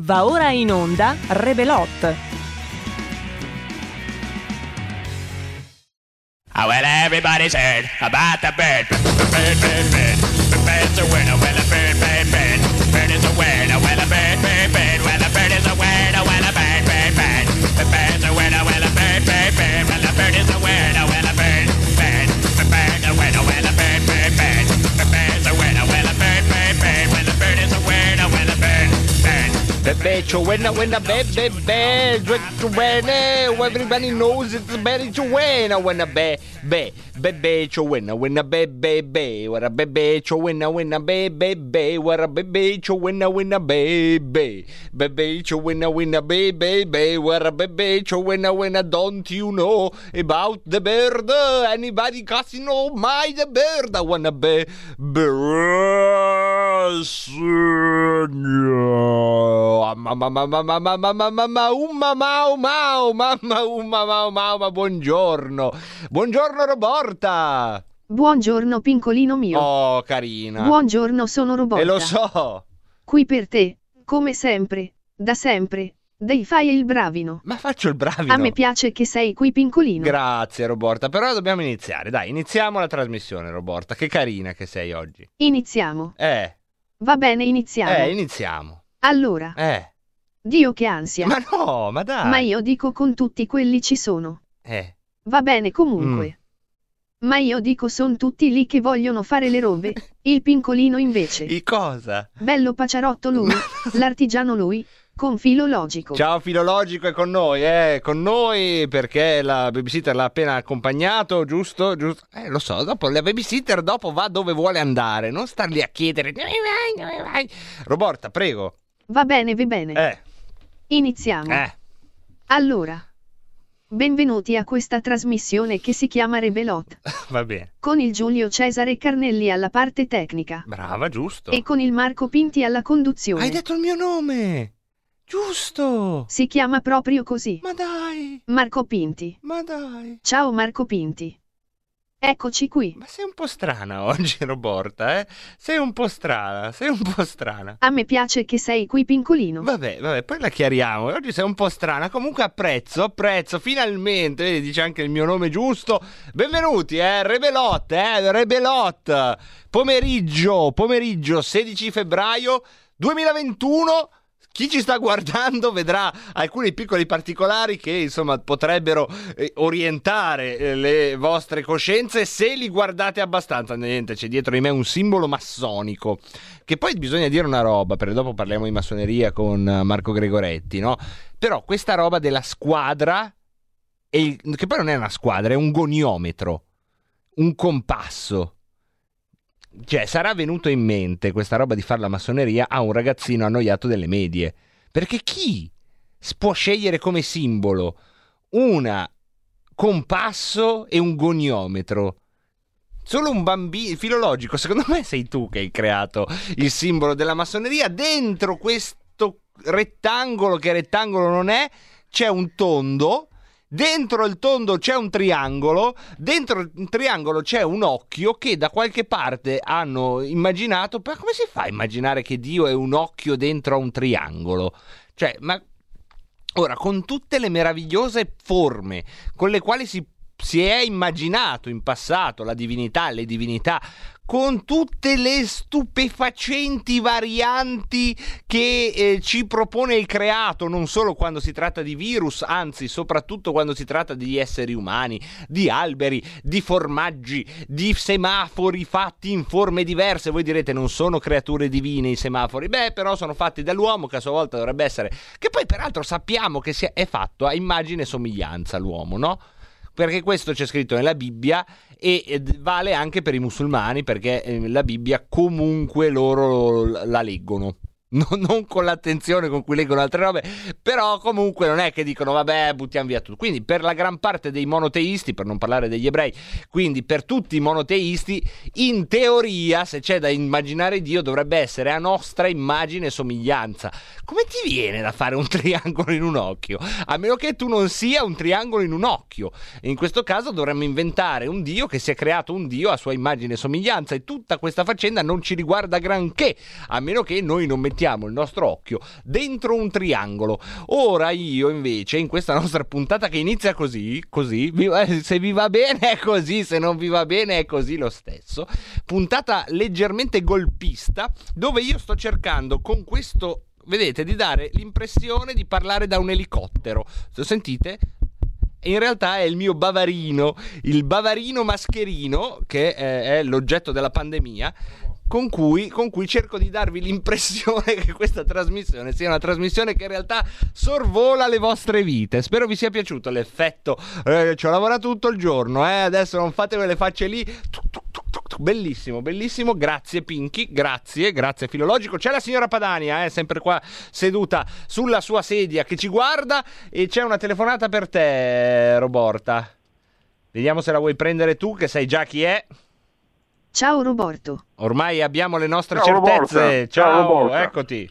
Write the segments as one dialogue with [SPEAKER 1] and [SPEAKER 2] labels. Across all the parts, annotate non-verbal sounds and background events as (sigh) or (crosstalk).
[SPEAKER 1] Va ora in onda Rebelot.
[SPEAKER 2] Oh, well, everybody's heard about the bird. Bird, bird, bird. Bird's a winner. Well, a bird, bird, bird. Bird is a winner. Well, a bird, bird, bird. Well, a bird is a winner. Well, a bird, bad
[SPEAKER 3] show. When I bet, I bet, bet, bet, bet, everybody knows it's bet, to win, I win, I bet, be bebecho when when a be be be what a bebecho when when a be be be what a bebecho when when a be be bebecho when when a be be be what a bebecho when when a don't you know about the bird anybody casi know my the bird I wanna be Mamma mamma mamma mamma mamma mamma umma mau mau mamma umma mau mau ma buongiorno buongiorno Roborta
[SPEAKER 4] Buongiorno pincolino mio.
[SPEAKER 3] oh carina
[SPEAKER 4] Buongiorno, sono Roborta.
[SPEAKER 3] e lo so
[SPEAKER 4] Qui per te, come sempre, da sempre, dei fai il bravino.
[SPEAKER 3] ma faccio il bravino
[SPEAKER 4] A me piace che sei qui pincolino.
[SPEAKER 3] grazie Roborta però dobbiamo iniziare dai iniziamo la trasmissione Roborta che carina che sei oggi
[SPEAKER 4] Iniziamo.
[SPEAKER 3] eh
[SPEAKER 4] Va bene, iniziamo.
[SPEAKER 3] eh iniziamo
[SPEAKER 4] Allora,
[SPEAKER 3] eh
[SPEAKER 4] Dio che ansia.
[SPEAKER 3] ma no ma dai
[SPEAKER 4] Ma io dico con tutti quelli ci sono.
[SPEAKER 3] eh
[SPEAKER 4] Va bene comunque.
[SPEAKER 3] Mm.
[SPEAKER 4] Ma io dico son tutti lì che vogliono fare le robe. Il pincolino invece.
[SPEAKER 3] i cosa
[SPEAKER 4] Bello paciarotto lui, (laughs) l'artigiano lui, con filo logico.
[SPEAKER 3] Ciao Filologico è con noi, eh, con noi perché la babysitter l'ha appena accompagnato, giusto? Giusto? Eh, lo so, dopo la babysitter dopo va dove vuole andare, non star lì a chiedere. Roborta, prego.
[SPEAKER 4] Va bene, va bene.
[SPEAKER 3] Eh,
[SPEAKER 4] Iniziamo.
[SPEAKER 3] eh,
[SPEAKER 4] Allora, benvenuti a questa trasmissione che si chiama Rebelot, (laughs)
[SPEAKER 3] va bene.
[SPEAKER 4] con il Giulio Cesare Carnelli alla parte tecnica
[SPEAKER 3] Brava, giusto.
[SPEAKER 4] e con il Marco Pinti alla conduzione.
[SPEAKER 3] Hai detto il mio nome. Giusto.
[SPEAKER 4] Si chiama proprio così.
[SPEAKER 3] Ma dai,
[SPEAKER 4] Marco Pinti.
[SPEAKER 3] ma dai.
[SPEAKER 4] Ciao Marco Pinti. Eccoci qui.
[SPEAKER 3] Ma sei un po' strana (laughs) oggi, Roborta, eh? Sei un po' strana, sei un po' strana.
[SPEAKER 4] A me piace che sei qui pincolino.
[SPEAKER 3] Vabbè, vabbè, poi la chiariamo. Oggi sei un po' strana. Comunque apprezzo, apprezzo. Finalmente, vedi, dice anche il mio nome giusto. Benvenuti, eh, Rebelot, eh, Rebelot. Pomeriggio, pomeriggio 16 febbraio 2021. Chi ci sta guardando vedrà alcuni piccoli particolari che insomma potrebbero eh, orientare eh, le vostre coscienze se li guardate abbastanza. Niente, c'è dietro di me un simbolo massonico. Che poi bisogna dire una roba, perché dopo parliamo di massoneria con eh, Marco Gregoretti, no? Però questa roba della squadra, il- che poi non è una squadra, è un goniometro, un compasso. Cioè, sarà venuto in mente questa roba di fare la massoneria a un ragazzino annoiato delle medie. Perché chi può scegliere come simbolo una compasso e un goniometro? Solo un bambino filologico, secondo me sei tu che hai creato il simbolo della massoneria. Dentro questo rettangolo, che rettangolo non è, c'è un tondo. Dentro il tondo c'è un triangolo, dentro il triangolo c'è un occhio che da qualche parte hanno immaginato. Ma come si fa a immaginare che Dio è un occhio dentro a un triangolo? Cioè, ma ora con tutte le meravigliose forme con le quali si, si è immaginato in passato la divinità, le divinità, con tutte le stupefacenti varianti che eh, ci propone il creato, non solo quando si tratta di virus, anzi soprattutto quando si tratta di esseri umani, di alberi, di formaggi, di semafori fatti in forme diverse. Voi direte non sono creature divine i semafori, beh però sono fatti dall'uomo che a sua volta dovrebbe essere, che poi peraltro sappiamo che è fatto a immagine e somiglianza l'uomo, no? Perché questo c'è scritto nella Bibbia e vale anche per i musulmani perché eh, la Bibbia comunque loro la leggono. (laughs) Non, non con l'attenzione con cui leggono altre robe, però comunque non è che dicono vabbè buttiamo via tutto. Quindi per la gran parte dei monoteisti, per non parlare degli ebrei, quindi per tutti i monoteisti, in teoria se c'è da immaginare Dio dovrebbe essere a nostra immagine e somiglianza. Come ti viene da fare un (laughs) triangolo in un occhio? A meno che tu non sia un triangolo in un occhio. In questo caso dovremmo inventare un Dio che si è creato un Dio a sua immagine e somiglianza e tutta questa faccenda non ci riguarda granché, a meno che noi non mettiamo puntiamo il nostro occhio dentro un triangolo. Ora io invece in questa nostra puntata che inizia così, così, eh, se vi va bene è così, se non vi va bene è così lo stesso, puntata leggermente golpista dove io sto cercando con questo vedete, di dare l'impressione di parlare da un elicottero. Lo sentite? in realtà è il mio bavarino, il bavarino mascherino, che eh, è l'oggetto della pandemia. Con cui, con cui, cerco di darvi l'impressione (laughs) che questa trasmissione sia una trasmissione che in realtà sorvola le vostre vite. Spero vi sia piaciuto l'effetto. Eh, ci ho lavorato tutto il giorno, eh, adesso non fate quelle facce lì. Bellissimo, bellissimo. Grazie Pinky, grazie, grazie Filologico. C'è la signora Padania, eh, sempre qua seduta sulla sua sedia che ci guarda e c'è una telefonata per te, Roborta. Vediamo se la vuoi prendere tu, che sai già chi è.
[SPEAKER 4] Ciao Roborto.
[SPEAKER 3] Ormai abbiamo le nostre
[SPEAKER 5] Ciao,
[SPEAKER 3] certezze.
[SPEAKER 5] Roborta.
[SPEAKER 3] Ciao,
[SPEAKER 5] Ciao, Roborta.
[SPEAKER 3] eccoti.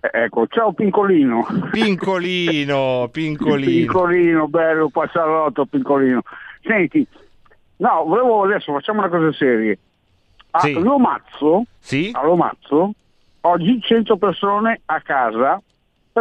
[SPEAKER 5] Eh, Ecco, ciao Pincolino.
[SPEAKER 3] Pincolino, (laughs) Pincolino.
[SPEAKER 5] Pincolino, bello, passarotto Pincolino. Senti, no, volevo adesso facciamo una cosa seria. A
[SPEAKER 3] Sì.
[SPEAKER 5] Lomazzo,
[SPEAKER 3] Sì?
[SPEAKER 5] a Lomazzo, oggi 100 persone a casa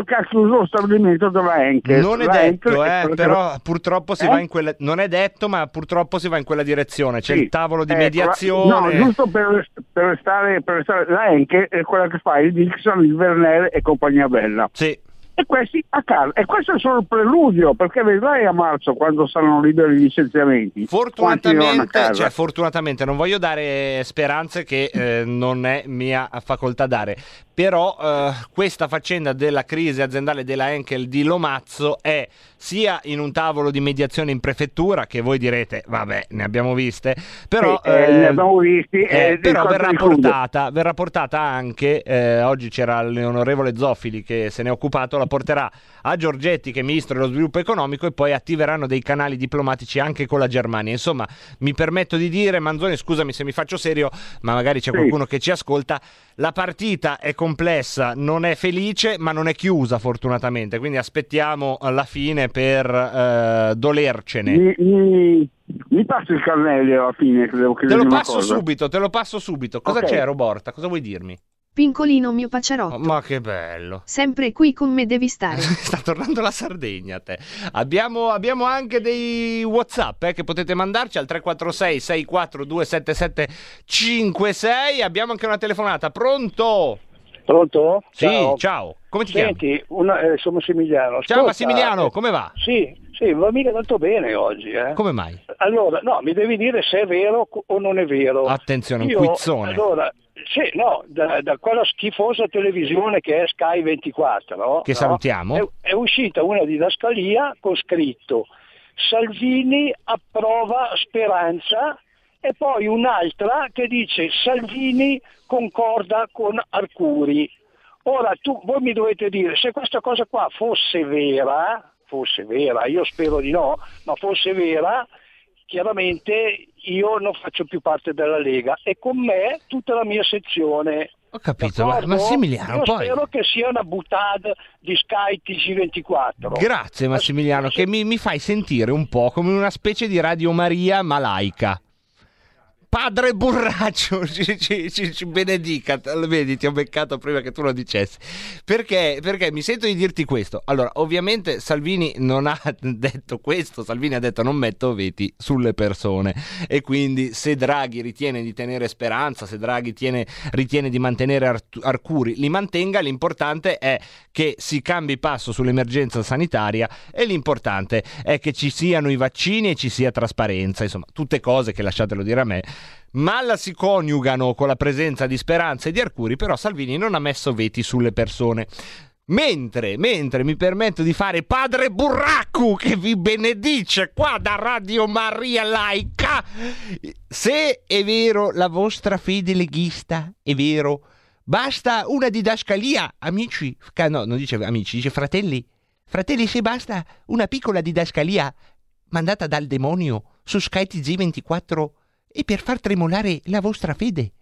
[SPEAKER 5] perché ha chiuso lo stabilimento della Henkel.
[SPEAKER 3] Non è
[SPEAKER 5] La
[SPEAKER 3] detto, eh, però purtroppo si
[SPEAKER 5] Eh?
[SPEAKER 3] va in quella. Non è detto, ma purtroppo si va in quella direzione. C'è
[SPEAKER 5] Sì.
[SPEAKER 3] il tavolo di
[SPEAKER 5] Ecco,
[SPEAKER 3] mediazione.
[SPEAKER 5] No, giusto per, per restare, per restare, la Henkel è quella che fa il Dixon, il Vernere e compagnia bella.
[SPEAKER 3] Sì.
[SPEAKER 5] E questi a casa. E questo è solo il preludio, perché vedrai a marzo quando saranno liberi i licenziamenti.
[SPEAKER 3] Fortunatamente, cioè, fortunatamente, non voglio dare speranze che eh, non è mia facoltà dare, però eh, questa faccenda della crisi aziendale della Enkel di Lomazzo è sia in un tavolo di mediazione in prefettura, che voi direte, vabbè, ne abbiamo viste, però,
[SPEAKER 5] Sì, eh, ne abbiamo visti,
[SPEAKER 3] eh,
[SPEAKER 5] eh,
[SPEAKER 3] però verrà portata, verrà portata anche, eh, oggi c'era l'onorevole Zoffili che se ne è occupato, la porterà a Giorgetti che è ministro dello sviluppo economico e poi attiveranno dei canali diplomatici anche con la Germania. Insomma, mi permetto di dire, Manzoni, scusami se mi faccio serio, ma magari c'è
[SPEAKER 5] Sì.
[SPEAKER 3] qualcuno che ci ascolta, la partita è complessa, non è felice, ma non è chiusa fortunatamente, quindi aspettiamo la fine per eh, dolercene.
[SPEAKER 5] Mi, mi, mi passi il carnello alla fine, che devo
[SPEAKER 3] Te lo passo
[SPEAKER 5] cosa.
[SPEAKER 3] subito, te lo passo subito. Cosa
[SPEAKER 5] Ok.
[SPEAKER 3] c'è, Roborta? Cosa vuoi dirmi?
[SPEAKER 4] Pincolino mio paciarotto.
[SPEAKER 3] Oh, ma che bello.
[SPEAKER 4] Sempre qui con me devi stare. (laughs)
[SPEAKER 3] Sta tornando la Sardegna te. Abbiamo, abbiamo anche dei WhatsApp eh, che potete mandarci al 346 642 7756. Abbiamo anche una telefonata. Pronto?
[SPEAKER 6] Pronto?
[SPEAKER 3] Sì,
[SPEAKER 6] Ciao.
[SPEAKER 3] ciao. Come ti chiami?
[SPEAKER 6] Senti, una- eh, sono Massimiliano.
[SPEAKER 3] Ciao Massimiliano,
[SPEAKER 6] eh,
[SPEAKER 3] come va?
[SPEAKER 6] Sì, sì, va mica tanto bene oggi. Eh.
[SPEAKER 3] Come mai?
[SPEAKER 6] Allora, no, mi devi dire se è vero o non è vero.
[SPEAKER 3] Attenzione, un
[SPEAKER 6] Io,
[SPEAKER 3] quizzone.
[SPEAKER 6] Allora, sì, no, da, da quella schifosa televisione che è Sky 24,
[SPEAKER 3] Che
[SPEAKER 6] no?
[SPEAKER 3] salutiamo.
[SPEAKER 6] È, è uscita una didascalia con scritto Salvini approva Speranza e poi un'altra che dice Salvini concorda con Arcuri. Ora tu, voi mi dovete dire se questa cosa qua fosse vera, fosse vera, io spero di no, ma fosse vera, chiaramente io non faccio più parte della Lega e con me tutta la mia sezione.
[SPEAKER 3] Ho capito, ma
[SPEAKER 6] D'accordo?
[SPEAKER 3] Massimiliano,
[SPEAKER 6] Io
[SPEAKER 3] poi...
[SPEAKER 6] spero che sia una buttata di Sky TG24.
[SPEAKER 3] Grazie Massimiliano, che mi, mi fai sentire un po' come una specie di Radio Maria malaica. Padre Burraccio (laughs) ci, ci- ci- ci benedica, vedi, ti ho beccato prima che tu lo dicessi. Perché? Perché mi sento di dirti questo. Allora, ovviamente Salvini non ha (laughs) detto questo, Salvini ha detto non metto veti sulle persone e quindi se Draghi ritiene di tenere speranza, se Draghi tiene- ritiene di mantenere Art- Arcuri, li mantenga, l'importante è che si cambi passo sull'emergenza sanitaria e l'importante è che ci siano i vaccini e ci sia trasparenza, insomma, tutte cose che lasciatelo dire a me. Ma la si coniugano con la presenza di Speranza e di Arcuri, però Salvini non ha messo veti sulle persone. Mentre, mentre mi permetto di fare padre Burraccu che vi benedice qua da Radio Maria Laica, se è vero la vostra fede leghista, è vero, basta una didascalia, amici, no, non dice amici, dice fratelli, fratelli se basta una piccola didascalia mandata dal demonio su Sky TG24 e per far tremolare la vostra fede.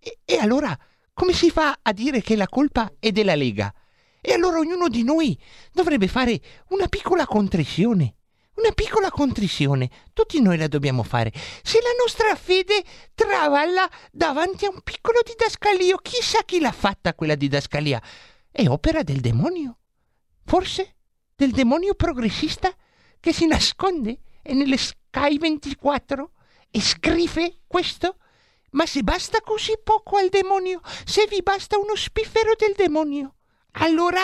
[SPEAKER 3] E, e allora come si fa a dire che la colpa è della Lega? E allora ognuno di noi dovrebbe fare una piccola contrizione, una piccola contrizione. Tutti noi la dobbiamo fare. Se la nostra fede travalla davanti a un piccolo didascalio, chissà chi l'ha fatta quella didascalia. È opera del demonio. Forse del demonio progressista che si nasconde nelle Sky 24 e scrive questo? Ma se basta così poco al demonio, se vi basta uno spiffero del demonio, allora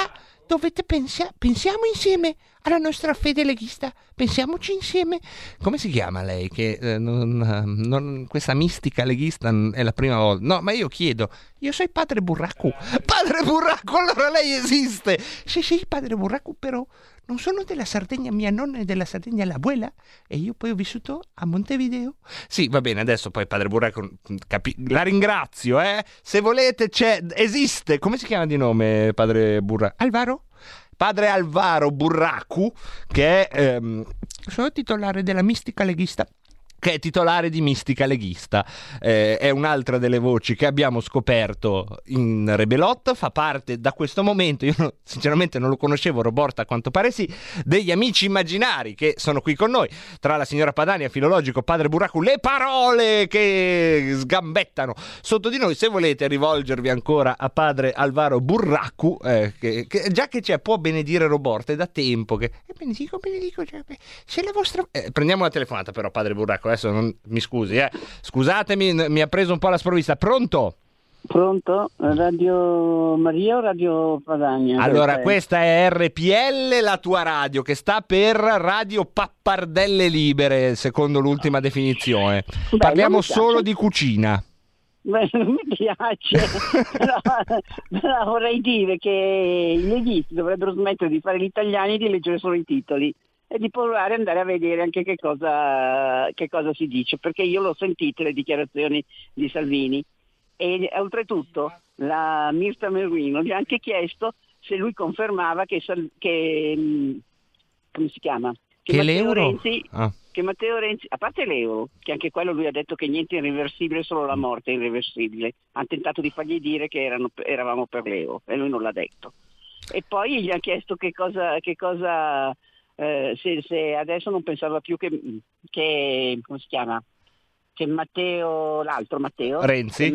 [SPEAKER 3] dovete pensare, pensiamo insieme alla nostra fede leghista, pensiamoci insieme. Come si chiama lei? Che eh, non, non- questa mistica leghista n- è la prima volta. No, ma io chiedo, io sono padre Burracu. Padre Burracu, allora lei esiste. Sì, sì, padre Burracu, però non sono della Sardegna, mia nonna è della Sardegna, l'abuela, e io poi ho vissuto a Montevideo. Sì, va bene, adesso poi padre Burraco, capi- la ringrazio, eh. Se volete c'è, esiste, come si chiama di nome padre Burraco? Alvaro? Padre Alvaro Burracu, che è, ehm, sono titolare della Mistica Leghista che è titolare di Mistica Leghista. Eh, è un'altra delle voci che abbiamo scoperto in Rebelot, fa parte da questo momento, io (laughs) sinceramente non lo conoscevo, Roborta a quanto pare sì, degli amici immaginari che sono qui con noi, tra la signora Padania, filologico, padre Burracu, le parole che sgambettano sotto di noi, se volete rivolgervi ancora a padre Alvaro Burracu, eh, che, che- già che c'è, può benedire Roborta, è da tempo che... Eh, benedico, benedico, cioè, se la vostra... Eh, prendiamo la telefonata però, padre Burraco, adesso non... mi scusi, eh. Scusatemi, mi ha preso un po' la sprovvista. Pronto?
[SPEAKER 7] Pronto? Radio Maria o Radio Padania?
[SPEAKER 3] Allora, questa è RPL, la tua radio, che sta per Radio Pappardelle Libere, secondo l'ultima definizione.
[SPEAKER 7] Beh,
[SPEAKER 3] Parliamo solo di cucina.
[SPEAKER 7] Beh, non mi piace, (laughs) però, però vorrei dire che i leghisti dovrebbero smettere di fare gli italiani e di leggere solo i titoli e di provare ad andare a vedere anche che cosa, che cosa si dice, perché io l'ho sentite le dichiarazioni di Salvini e oltretutto la Mirta Merlino gli ha anche chiesto se lui confermava che, che, come si chiama?
[SPEAKER 3] Che
[SPEAKER 7] Matteo
[SPEAKER 3] l'euro?
[SPEAKER 7] Renzi
[SPEAKER 3] Ah.
[SPEAKER 7] che Matteo Renzi, a parte l'euro, che anche quello lui ha detto che niente è irreversibile, solo la morte è irreversibile, hanno tentato di fargli dire che erano- eravamo per l'euro e lui non l'ha detto. E poi gli ha chiesto che cosa, che cosa eh, se, se adesso non pensava più che, che come si chiama? Che Matteo, l'altro Matteo,
[SPEAKER 3] Renzi?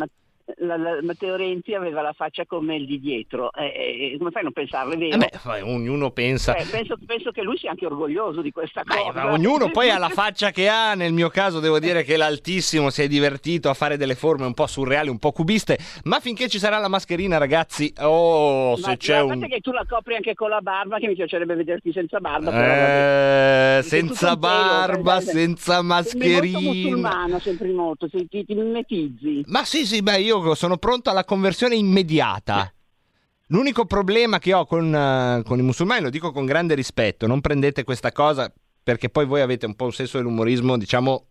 [SPEAKER 7] La- la- Matteo Renzi aveva la faccia come il di dietro. Eh, eh, come fai a non pensarlo? È vero?
[SPEAKER 3] Eh beh, ognuno pensa...
[SPEAKER 7] Eh, penso, penso che lui sia anche orgoglioso di questa
[SPEAKER 3] Beh,
[SPEAKER 7] cosa.
[SPEAKER 3] ma ognuno poi ha la faccia che ha, nel mio caso devo dire che l'altissimo si è divertito a fare delle forme un po' surreali, un po' cubiste, ma finché ci sarà la mascherina ragazzi, oh
[SPEAKER 7] Ma
[SPEAKER 3] se c'è un...
[SPEAKER 7] che tu la copri anche con la barba, che mi piacerebbe vederti senza barba. però.
[SPEAKER 3] Eh, senza barba,
[SPEAKER 7] sai,
[SPEAKER 3] senza
[SPEAKER 7] Sembri molto
[SPEAKER 3] mascherina.
[SPEAKER 7] musulmano, sempre molto, ti, ti mimetizzi.
[SPEAKER 3] Ma sì, sì, beh, io sono pronto alla conversione immediata. L'unico problema che ho con, eh, con i musulmani, lo dico con grande rispetto, non prendete questa cosa perché poi voi avete un po' un senso dell'umorismo, diciamo,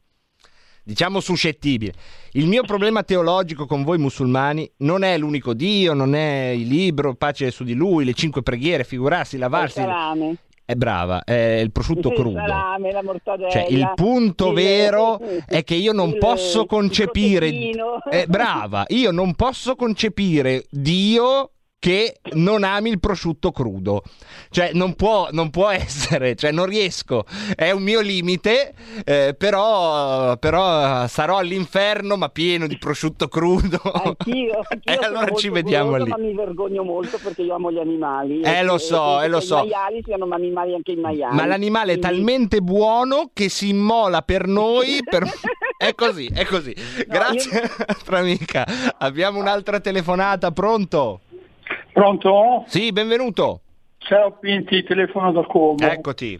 [SPEAKER 3] diciamo suscettibile. Il mio problema teologico con voi musulmani non è l'unico Dio, non è il libro, pace su di lui, le cinque preghiere, figurarsi,
[SPEAKER 7] Il
[SPEAKER 3] lavarsi.
[SPEAKER 7] salame,
[SPEAKER 3] È brava, è il prosciutto
[SPEAKER 7] il
[SPEAKER 3] crudo.
[SPEAKER 7] salame, la mortadella.
[SPEAKER 3] Cioè, il punto
[SPEAKER 7] il-
[SPEAKER 3] vero è che io non
[SPEAKER 7] il-
[SPEAKER 3] posso
[SPEAKER 7] il
[SPEAKER 3] concepire. Eh, brava, io non posso concepire Dio che non ami il prosciutto crudo. Cioè, non può, non può essere, cioè, non riesco. È un mio limite, eh, però, però sarò all'inferno, ma pieno di prosciutto crudo.
[SPEAKER 7] Anch'io, (laughs) anch'io
[SPEAKER 3] E
[SPEAKER 7] sono
[SPEAKER 3] allora ci vediamo
[SPEAKER 7] golosa,
[SPEAKER 3] lì.
[SPEAKER 7] Ma mi vergogno molto perché io amo gli animali.
[SPEAKER 3] Eh, lo so, eh, lo so.
[SPEAKER 7] I maiali siano animali anche i maiali.
[SPEAKER 3] Ma l'animale è
[SPEAKER 7] Quindi-
[SPEAKER 3] talmente buono che si immola per noi. (laughs) per- È così, è così. Grazie, (laughs) nostra amica. Abbiamo un'altra telefonata, pronto?
[SPEAKER 8] Pronto?
[SPEAKER 3] Sì, benvenuto.
[SPEAKER 8] Ciao Pinti, telefono da Como.
[SPEAKER 3] Eccoti.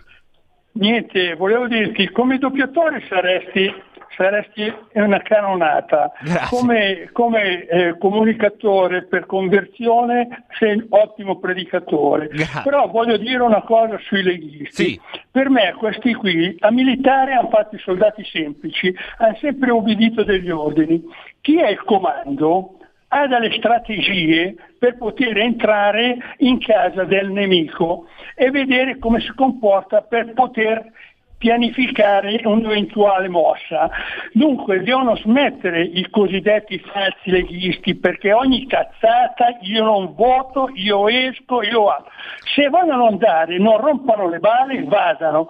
[SPEAKER 8] Niente, volevo dirti, come doppiatore saresti, saresti una canonata.
[SPEAKER 3] Grazie.
[SPEAKER 8] Come, come, eh, comunicatore per conversione sei un ottimo predicatore.
[SPEAKER 3] Grazie.
[SPEAKER 8] Però voglio dire una cosa sui leghisti.
[SPEAKER 3] Sì.
[SPEAKER 8] Per me questi qui, a militare hanno fatto i soldati semplici, hanno sempre obbedito degli ordini. Chi è il comando ha delle strategie per poter entrare in casa del nemico e vedere come si comporta per poter pianificare un'eventuale mossa. Dunque devono smettere i cosiddetti falsi leghisti perché ogni cazzata io non voto, io esco, io vado. Se vogliono andare, non rompano le balle, vadano.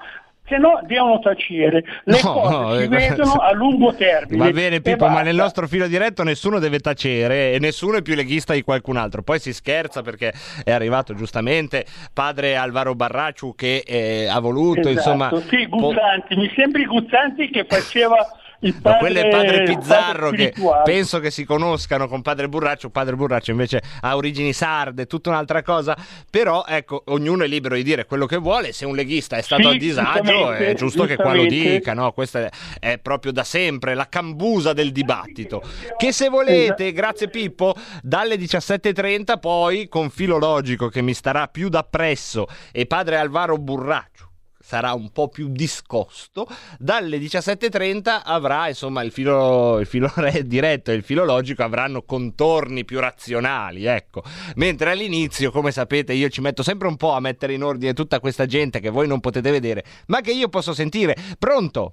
[SPEAKER 8] Se no devono tacere. Le
[SPEAKER 3] No,
[SPEAKER 8] cose
[SPEAKER 3] no,
[SPEAKER 8] si
[SPEAKER 3] eh, (laughs)
[SPEAKER 8] vedono a lungo termine.
[SPEAKER 3] Va bene Pippo, ma nel nostro filo diretto nessuno deve tacere e nessuno è più leghista di qualcun altro. Poi si scherza perché è arrivato giustamente padre Alvaro Barracciu che eh, ha voluto,
[SPEAKER 8] Esatto,
[SPEAKER 3] insomma...
[SPEAKER 8] Sì,
[SPEAKER 3] po-
[SPEAKER 8] Guzzanti, mi sembri Guzzanti che faceva (laughs) il
[SPEAKER 3] No,
[SPEAKER 8] padre,
[SPEAKER 3] quello è padre Pizzarro
[SPEAKER 8] padre
[SPEAKER 3] che penso che si conoscano con padre Burraccio. Padre Burraccio invece ha origini sarde, tutta un'altra cosa. Però ecco, ognuno è libero di dire quello che vuole. Se un leghista è stato
[SPEAKER 8] Sì,
[SPEAKER 3] a disagio, è giusto che qua lo dica. No? Questa è, è proprio da sempre la cambusa del dibattito. Che se volete, grazie Pippo, dalle 17.30 poi con filologico che mi starà più da presso e padre Alvaro Burraccio sarà un po' più discosto. Dalle 17.30 avrà, insomma, il filo, il filo (laughs) re- diretto e il filologico avranno contorni più razionali, ecco. Mentre all'inizio, come sapete, io ci metto sempre un po' a mettere in ordine tutta questa gente che voi non potete vedere, ma che io posso sentire. Pronto?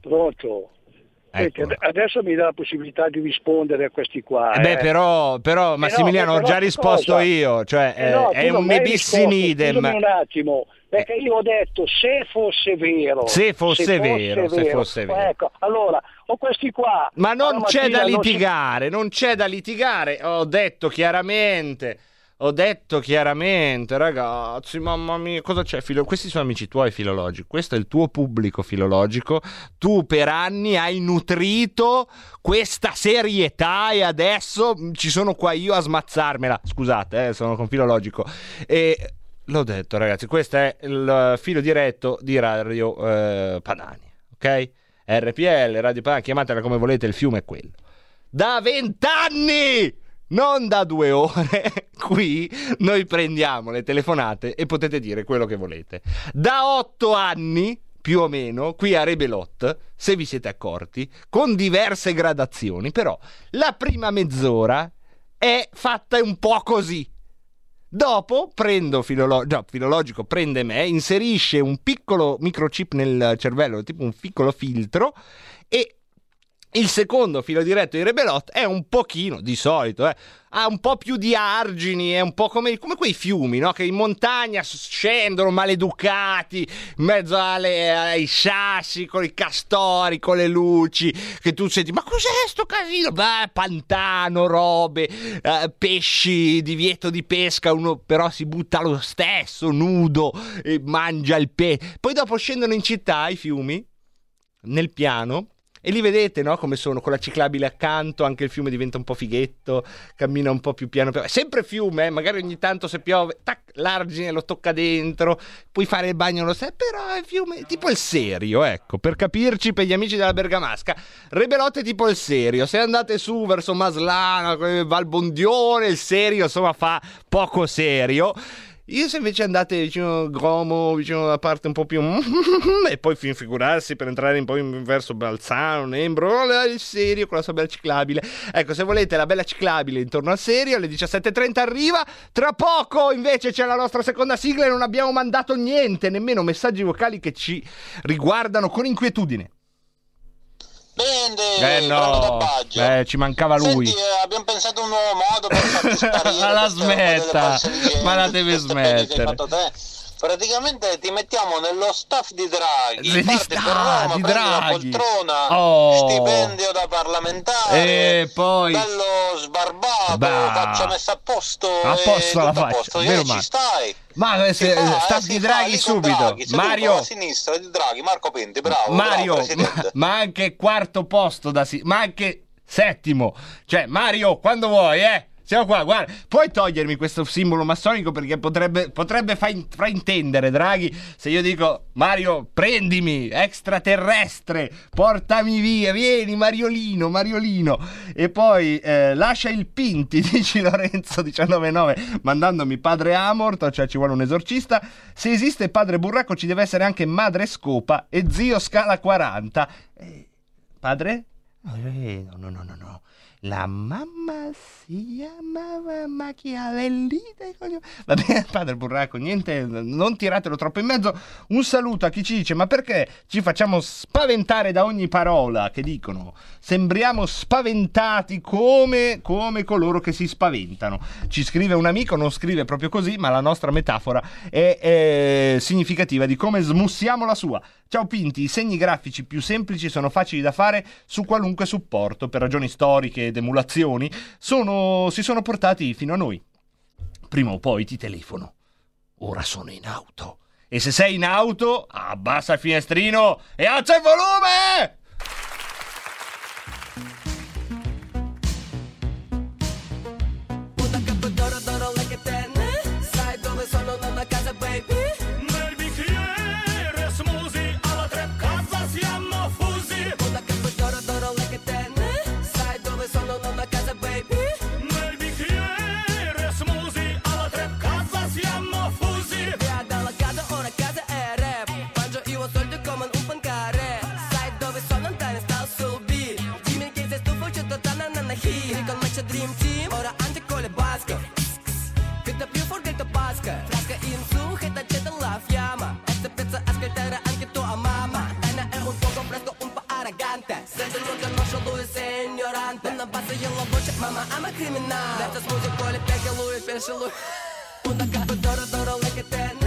[SPEAKER 6] Pronto?
[SPEAKER 3] Ecco.
[SPEAKER 6] ade- adesso mi dà la possibilità di rispondere a questi qua.
[SPEAKER 3] Eh beh,
[SPEAKER 6] eh.
[SPEAKER 3] però, però Massimiliano,
[SPEAKER 6] però
[SPEAKER 3] ho già risposto
[SPEAKER 6] cosa?
[SPEAKER 3] io, cioè
[SPEAKER 6] Eh no,
[SPEAKER 3] eh, è un
[SPEAKER 6] mi hai
[SPEAKER 3] nebis in
[SPEAKER 6] risposto,
[SPEAKER 3] idem.
[SPEAKER 6] un attimo, perché io ho detto se fosse vero.
[SPEAKER 3] Se fosse vero, se fosse vero.
[SPEAKER 6] Ecco, allora, ho questi qua.
[SPEAKER 3] Ma non c'è da
[SPEAKER 6] mattina non si-
[SPEAKER 3] litigare, non c'è da litigare. Ho detto chiaramente. Ho detto chiaramente, ragazzi, mamma mia, cosa c'è? Filo- Questi sono amici tuoi filologici, questo è il tuo pubblico filologico. Tu per anni hai nutrito questa serietà e adesso ci sono qua io a smazzarmela. Scusate, eh, sono con filologico. E l'ho detto, ragazzi, questo è il filo diretto di Radio eh, Padania, ok? RPL, Radio Padania, chiamatela come volete, il fiume è quello. Da vent'anni! Non da due ore, (laughs) qui noi prendiamo le telefonate e potete dire quello che volete. Da otto anni, più o meno, qui a Rebelot, se vi siete accorti, con diverse gradazioni, però la prima mezz'ora è fatta un po' così. Dopo prendo filolo- no, filologico, prende me, inserisce un piccolo microchip nel cervello, tipo un piccolo filtro, e il secondo filo diretto di Rebelot è un pochino, di solito, eh, ha un po' più di argini, è un po' come, come quei fiumi, no? Che in montagna scendono maleducati, in mezzo alle- ai sassi, con i castori, con le luci, che tu senti, ma cos'è sto casino? Beh, pantano, robe, eh, pesci, divieto di pesca, uno però si butta lo stesso, nudo, e mangia il pesce. Poi dopo scendono in città i fiumi, nel piano, e li vedete, no? Come sono, con la ciclabile accanto, anche il fiume diventa un po' fighetto, cammina un po' più piano piano. È sempre fiume, eh, magari ogni tanto se piove, tac, l'argine lo tocca dentro, puoi fare il bagno lo stesso, però è fiume tipo il serio, ecco, per capirci per gli amici della Bergamasca. Rebelotte tipo il serio, se andate su verso Maslana, eh, Valbondione, il serio, insomma, fa poco serio. Io se invece andate vicino a Gromo, vicino alla parte un po' più... (laughs) e poi figurarsi per entrare un po' in verso Balzano, Nembro, oh, il serio con la sua bella ciclabile. Ecco, se volete la bella ciclabile intorno al serio, alle 17.30 arriva. Tra poco invece c'è la nostra seconda sigla e non abbiamo mandato niente, nemmeno messaggi vocali che ci riguardano con inquietudine.
[SPEAKER 9] Bene,
[SPEAKER 3] Eh no, eh, ci mancava lui.
[SPEAKER 9] Senti, eh, abbiamo pensato a un nuovo modo per farti sparire (laughs)
[SPEAKER 3] Ma la smetta, ma la devi (laughs)
[SPEAKER 9] hai
[SPEAKER 3] smettere.
[SPEAKER 9] Praticamente ti mettiamo nello staff di Draghi,
[SPEAKER 3] Sì,
[SPEAKER 9] parti per
[SPEAKER 3] ah,
[SPEAKER 9] Roma,
[SPEAKER 3] di Draghi.
[SPEAKER 9] poltrona,
[SPEAKER 3] Oh.
[SPEAKER 9] stipendio da parlamentare,
[SPEAKER 3] E poi...
[SPEAKER 9] bello sbarbato,
[SPEAKER 3] Bah.
[SPEAKER 9] faccia messa a posto,
[SPEAKER 3] A posto la faccia,
[SPEAKER 9] posto.
[SPEAKER 3] meno male.
[SPEAKER 9] ci stai.
[SPEAKER 3] Ma se,
[SPEAKER 9] fa,
[SPEAKER 3] staff di Draghi subito.
[SPEAKER 9] Draghi,
[SPEAKER 3] Mario,
[SPEAKER 9] a sinistra di Draghi, Marco Pinti, bravo,
[SPEAKER 3] Mario,
[SPEAKER 9] bravo,
[SPEAKER 3] ma, ma anche quarto posto da si- ma anche settimo. Cioè, Mario, quando vuoi, eh? Siamo qua, guarda, puoi togliermi questo simbolo massonico perché potrebbe, potrebbe fraintendere, Draghi, se io dico Mario, prendimi, extraterrestre, portami via, vieni Mariolino, Mariolino. E poi eh, lascia il Pinti, (laughs) dici Lorenzo 199, mandandomi padre Amort, cioè ci vuole un esorcista. Se esiste padre Burraco ci deve essere anche madre Scopa e zio Scala 40. Eh, padre? No, no, no, no, no. La mamma si chiamava Machiavellita. Va bene, (laughs) padre Burraco, niente, non tiratelo troppo in mezzo. Un saluto a chi ci dice: Ma perché ci facciamo spaventare da ogni parola che dicono? Sembriamo spaventati come, come coloro che si spaventano. Ci scrive un amico, non scrive proprio così, ma la nostra metafora è, è significativa di come smussiamo la sua. Ciao Pinti, i segni grafici più semplici sono facili da fare su qualunque supporto per ragioni storiche ed emulazioni, sono- si sono portati fino a noi. Prima o poi ti telefono. Ora sono in auto. E se sei in auto, abbassa il finestrino e alza il volume!
[SPEAKER 10] Con me c'è dream team. Ora anche con le basche Câtă più forte pască Frască in su, câtă ce te la fiamma. E se pensa ascoltare anche tua mamma. Ena è un poco fresco, un po' arrogante. Senza non conosce lui sei ignorante. Una base io la voce, mamma ama criminale. Lecce scusi poi le peghe lui, pensa lui Una capo d'oro, d'oro, lei che tenne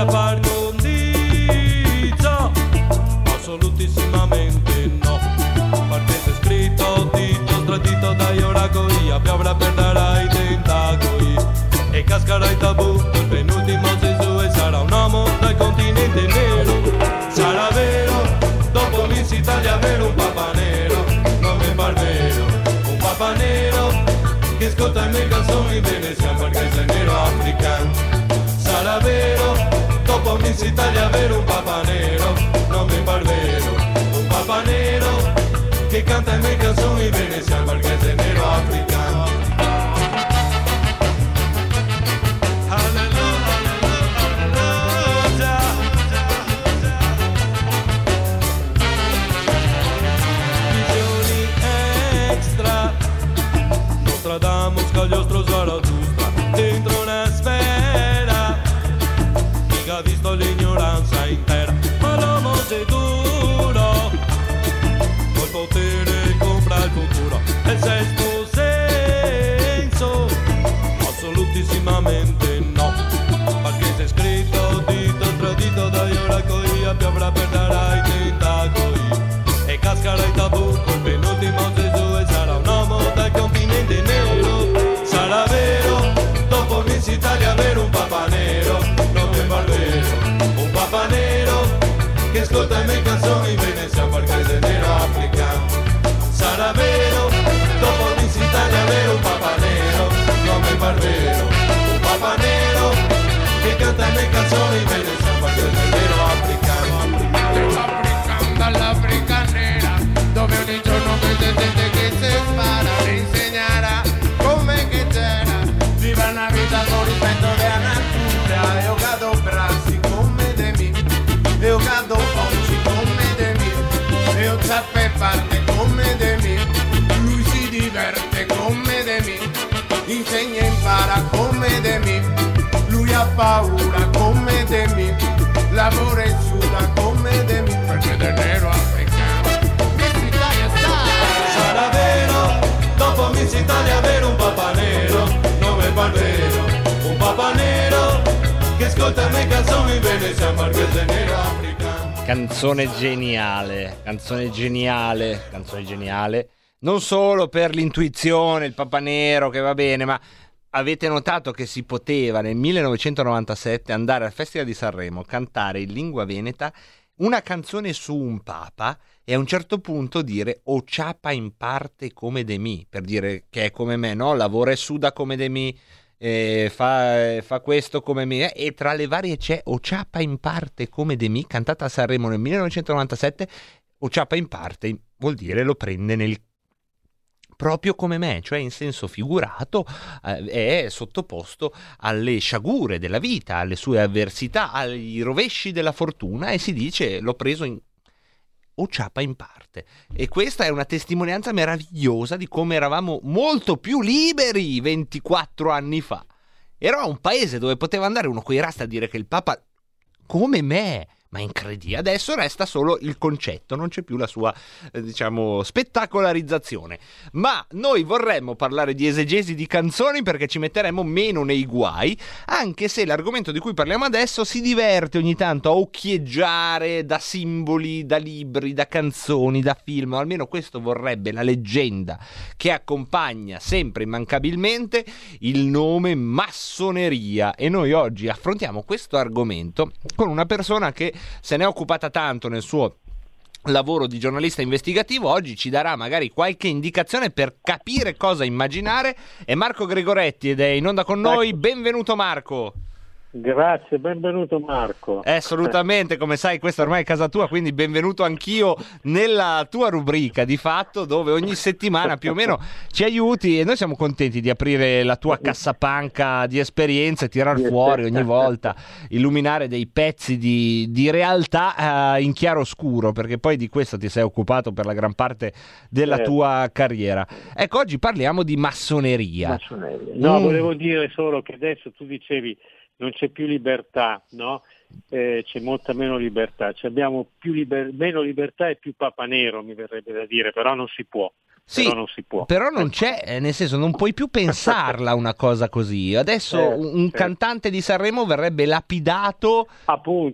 [SPEAKER 11] Maria E a par condicio Assolutissimamente no. Perché c'è scritto dito tradito dagli oracoli A piovra perderai i tentacoli e cascherà il tabù il penultimo Gesù e sarà un uomo dal continente nero sarà vero dopo Miss Italia avere un papa nero non mi par vero un papa nero che ascolta le mie canzoni bene sia perché sei nero africano. sarà vero dopo Miss Italia avere un papa nero non mi par vero un papa nero che canta le mie canzoni bene sia Un papa nero che ascolta le mie canzoni bene sia perché sei nero africano Sarà vero dopo Miss Italia avere un papa nero Non mi par vero Un papa nero che canta le mie canzoni bene sia perché sei nero africano
[SPEAKER 12] dall'Africa nera dove ogni giorno vedo gente che si paura come de mi lavora e suda come de mi perché del nero africano Miss Italia sta.
[SPEAKER 11] Sarà vero dopo Miss Italia avere un papa nero par vero Un papa nero che ascolta le mie canzoni bene sia perché sei nero africano.
[SPEAKER 3] Canzone geniale, canzone geniale, canzone geniale. Non solo per l'intuizione, il Papa Nero che va bene, ma avete notato che si poteva nel 1997 andare al Festival di Sanremo, cantare in lingua veneta una canzone su un papa e a un certo punto dire o ciapa in parte come de mi, per dire che è come me, no? Lavora e suda come de mi, eh, fa, eh, fa questo come me e tra le varie c'è o ciapa in parte come de mi, cantata a Sanremo nel 1997, o ciapa in parte vuol dire lo prende nel proprio come me, cioè in senso figurato, eh, è sottoposto alle sciagure della vita, alle sue avversità, ai rovesci della fortuna e si dice l'ho preso in o ciapa in parte. E questa è una testimonianza meravigliosa di come eravamo molto più liberi 24 anni fa. Era un paese dove poteva andare uno coi rasta a dire che il Papa, come me, ma incredibile. Adesso resta solo il concetto, non c'è più la sua, eh, diciamo, spettacolarizzazione. Ma noi vorremmo parlare di esegesi di canzoni perché ci metteremo meno nei guai, anche se l'argomento di cui parliamo adesso si diverte ogni tanto a occhieggiare da simboli, da libri, da canzoni, da film, o almeno questo vorrebbe la leggenda che accompagna sempre immancabilmente il nome massoneria. E noi oggi affrontiamo questo argomento con una persona che se ne è occupata tanto nel suo lavoro di giornalista investigativo oggi ci darà magari qualche indicazione per capire cosa immaginare. È Marco Gregoretti ed è in onda con noi. Benvenuto Marco
[SPEAKER 13] Grazie, benvenuto Marco.
[SPEAKER 3] Eh, assolutamente, come sai, questa ormai è casa tua, quindi benvenuto anch'io nella tua rubrica di fatto, dove ogni settimana più o meno ci aiuti e noi siamo contenti di aprire la tua cassapanca di esperienze, tirar fuori ogni volta, illuminare dei pezzi di, di realtà eh, in chiaro scuro, perché poi di questo ti sei occupato per la gran parte della
[SPEAKER 13] Certo.
[SPEAKER 3] tua carriera. Ecco, oggi parliamo di massoneria.
[SPEAKER 13] Massoneria. No,
[SPEAKER 3] Mm.
[SPEAKER 13] volevo dire solo che adesso tu dicevi non c'è più libertà, no? Eh, c'è molta meno libertà, Ci abbiamo più liber- meno libertà e più papa nero, mi verrebbe da dire, però non si può.
[SPEAKER 3] Sì,
[SPEAKER 13] però non si può.
[SPEAKER 3] Però non c'è, eh, nel senso, non puoi più pensarla una cosa così. Adesso
[SPEAKER 13] Certo,
[SPEAKER 3] un
[SPEAKER 13] certo.
[SPEAKER 3] cantante di Sanremo verrebbe lapidato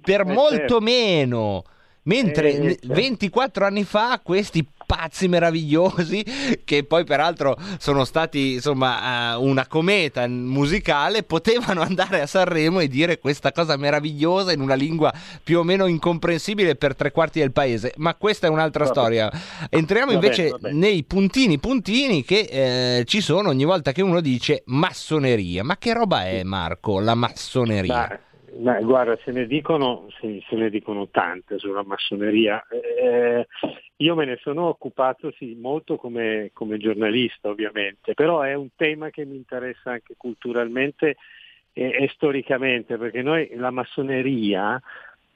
[SPEAKER 3] per
[SPEAKER 13] eh,
[SPEAKER 3] molto
[SPEAKER 13] certo.
[SPEAKER 3] meno. Mentre
[SPEAKER 13] Eh, certo.
[SPEAKER 3] 24 anni fa questi pazzi meravigliosi, che poi peraltro sono stati insomma eh, una cometa musicale, potevano andare a Sanremo e dire questa cosa meravigliosa in una lingua più o meno incomprensibile per tre quarti del paese. Ma questa è un'altra
[SPEAKER 13] Vabbè.
[SPEAKER 3] storia. Entriamo invece
[SPEAKER 13] va bene.
[SPEAKER 3] nei puntini puntini che eh, ci sono ogni volta che uno dice massoneria. Ma che roba è Marco la massoneria?
[SPEAKER 13] Ma, ma guarda, se ne dicono, se, se ne dicono tante sulla massoneria. Eh, io me ne sono occupato sì, molto come, come giornalista, ovviamente, però è un tema che mi interessa anche culturalmente e, e storicamente, perché noi la massoneria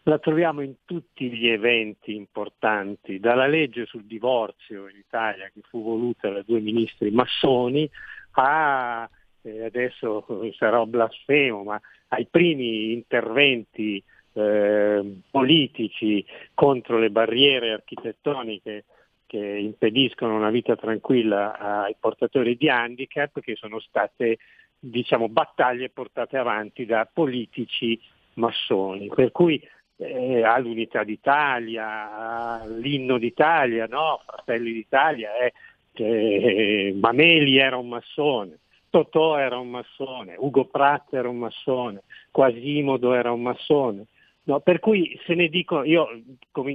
[SPEAKER 13] la troviamo in tutti gli eventi importanti, dalla legge sul divorzio in Italia che fu voluta da due ministri massoni a eh, adesso sarò blasfemo, ma ai primi interventi eh, politici contro le barriere architettoniche che impediscono una vita tranquilla ai portatori di handicap, che sono state diciamo, battaglie portate avanti da politici massoni. Per cui eh, all'Unità d'Italia, all'Inno d'Italia, no? Fratelli d'Italia, eh, che Mameli era un massone, Totò era un massone, Ugo Pratt era un massone, Quasimodo era un massone. No, per cui se ne dico, io come,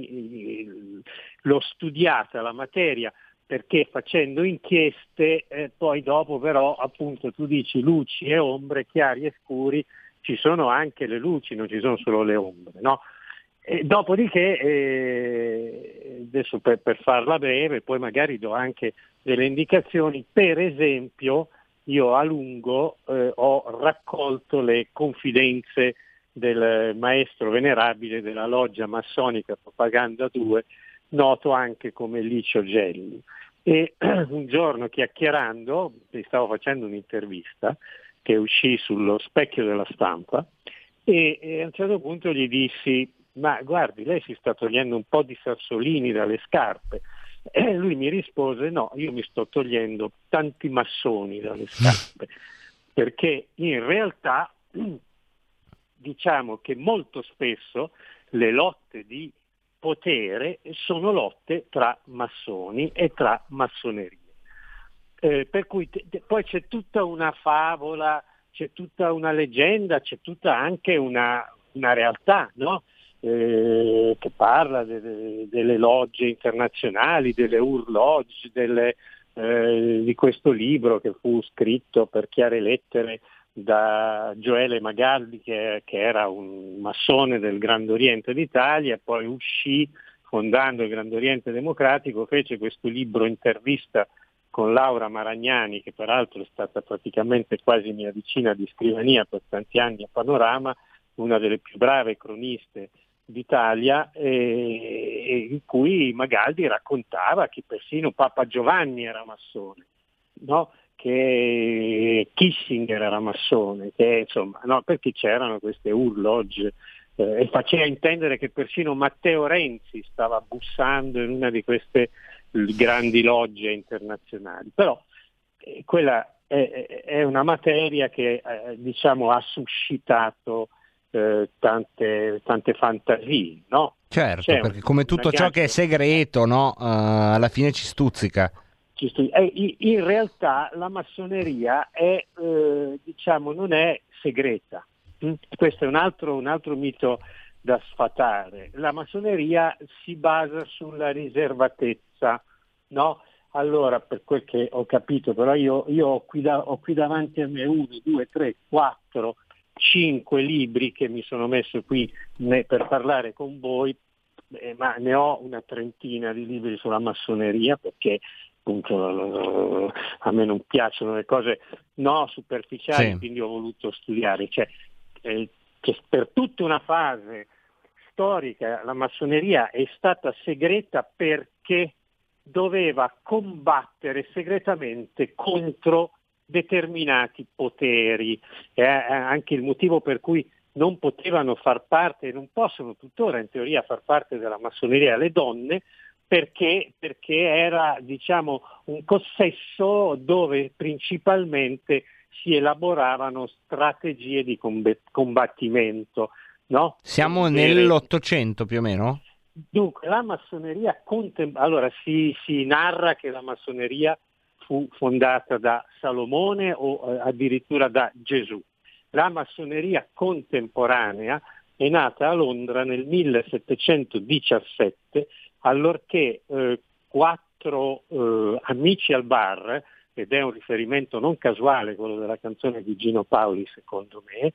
[SPEAKER 13] l'ho studiata la materia perché facendo inchieste, eh, poi dopo però appunto tu dici luci e ombre, chiari e scuri, ci sono anche le luci, non ci sono solo le ombre. No? E dopodiché, eh, adesso per, per farla breve, poi magari do anche delle indicazioni, per esempio io a lungo eh, ho raccolto le confidenze del maestro venerabile della loggia massonica Propaganda 2, noto anche come Licio Gelli. E (clears throat) un giorno chiacchierando, stavo facendo un'intervista che uscì sullo specchio della stampa e, e a un certo punto gli dissi ma guardi lei si sta togliendo un po' di sassolini dalle scarpe e lui mi rispose no, io mi sto togliendo tanti massoni dalle scarpe perché in realtà diciamo che molto spesso le lotte di potere sono lotte tra massoni e tra massonerie. Eh, per cui te- te- poi c'è tutta una favola, c'è tutta una leggenda, c'è tutta anche una, una realtà, no? Eh, che parla de- de- delle logge internazionali, delle Ur Lodge, delle, eh, di questo libro che fu scritto per chiare lettere da Gioele Magaldi che, che era un massone del Grande Oriente d'Italia, poi uscì fondando il Grande Oriente Democratico, fece questo libro intervista con Laura Maragnani, che peraltro è stata praticamente quasi mia vicina di scrivania per tanti anni a Panorama, una delle più brave croniste d'Italia, e, e in cui Magaldi raccontava che persino Papa Giovanni era massone, no? che Kissinger era massone, che, insomma, no? perché c'erano queste urlogge eh, e faceva intendere che persino Matteo Renzi stava bussando in una di queste grandi logge internazionali. Però eh, quella è, è, una materia che eh, diciamo, ha suscitato eh, tante, tante fantasie. No?
[SPEAKER 3] Certo,
[SPEAKER 13] C'è
[SPEAKER 3] perché
[SPEAKER 13] un-
[SPEAKER 3] come tutto ciò che è segreto, no? Eh, alla fine ci stuzzica.
[SPEAKER 13] ci stu- eh, in realtà la massoneria è, eh, diciamo, non è segreta. Mm? Questo è un altro, un altro mito da sfatare. La massoneria si basa sulla riservatezza, no? Allora, per quel che ho capito, però io, io ho, qui da- ho qui davanti a me uno, due, tre, quattro cinque libri che mi sono messo qui per parlare con voi, eh, ma ne ho una trentina di libri sulla massoneria perché appunto a me non piacciono le cose no superficiali,
[SPEAKER 3] Sì.
[SPEAKER 13] quindi ho voluto studiare. Cioè, eh, che per tutta una fase storica la massoneria è stata segreta perché doveva combattere segretamente contro determinati poteri. È anche il motivo per cui non potevano far parte, non possono tuttora in teoria far parte della massoneria le donne, perché, perché era diciamo, un consesso dove principalmente si elaboravano strategie di combattimento. No?
[SPEAKER 3] Siamo nell'Ottocento più o meno?
[SPEAKER 13] Dunque, la massoneria contem- allora si, si narra che la massoneria fu fondata da Salomone o eh, addirittura da Gesù. La massoneria contemporanea è nata a Londra nel 1717 allorché eh, quattro eh, amici al bar, ed è un riferimento non casuale quello della canzone di Gino Paoli secondo me,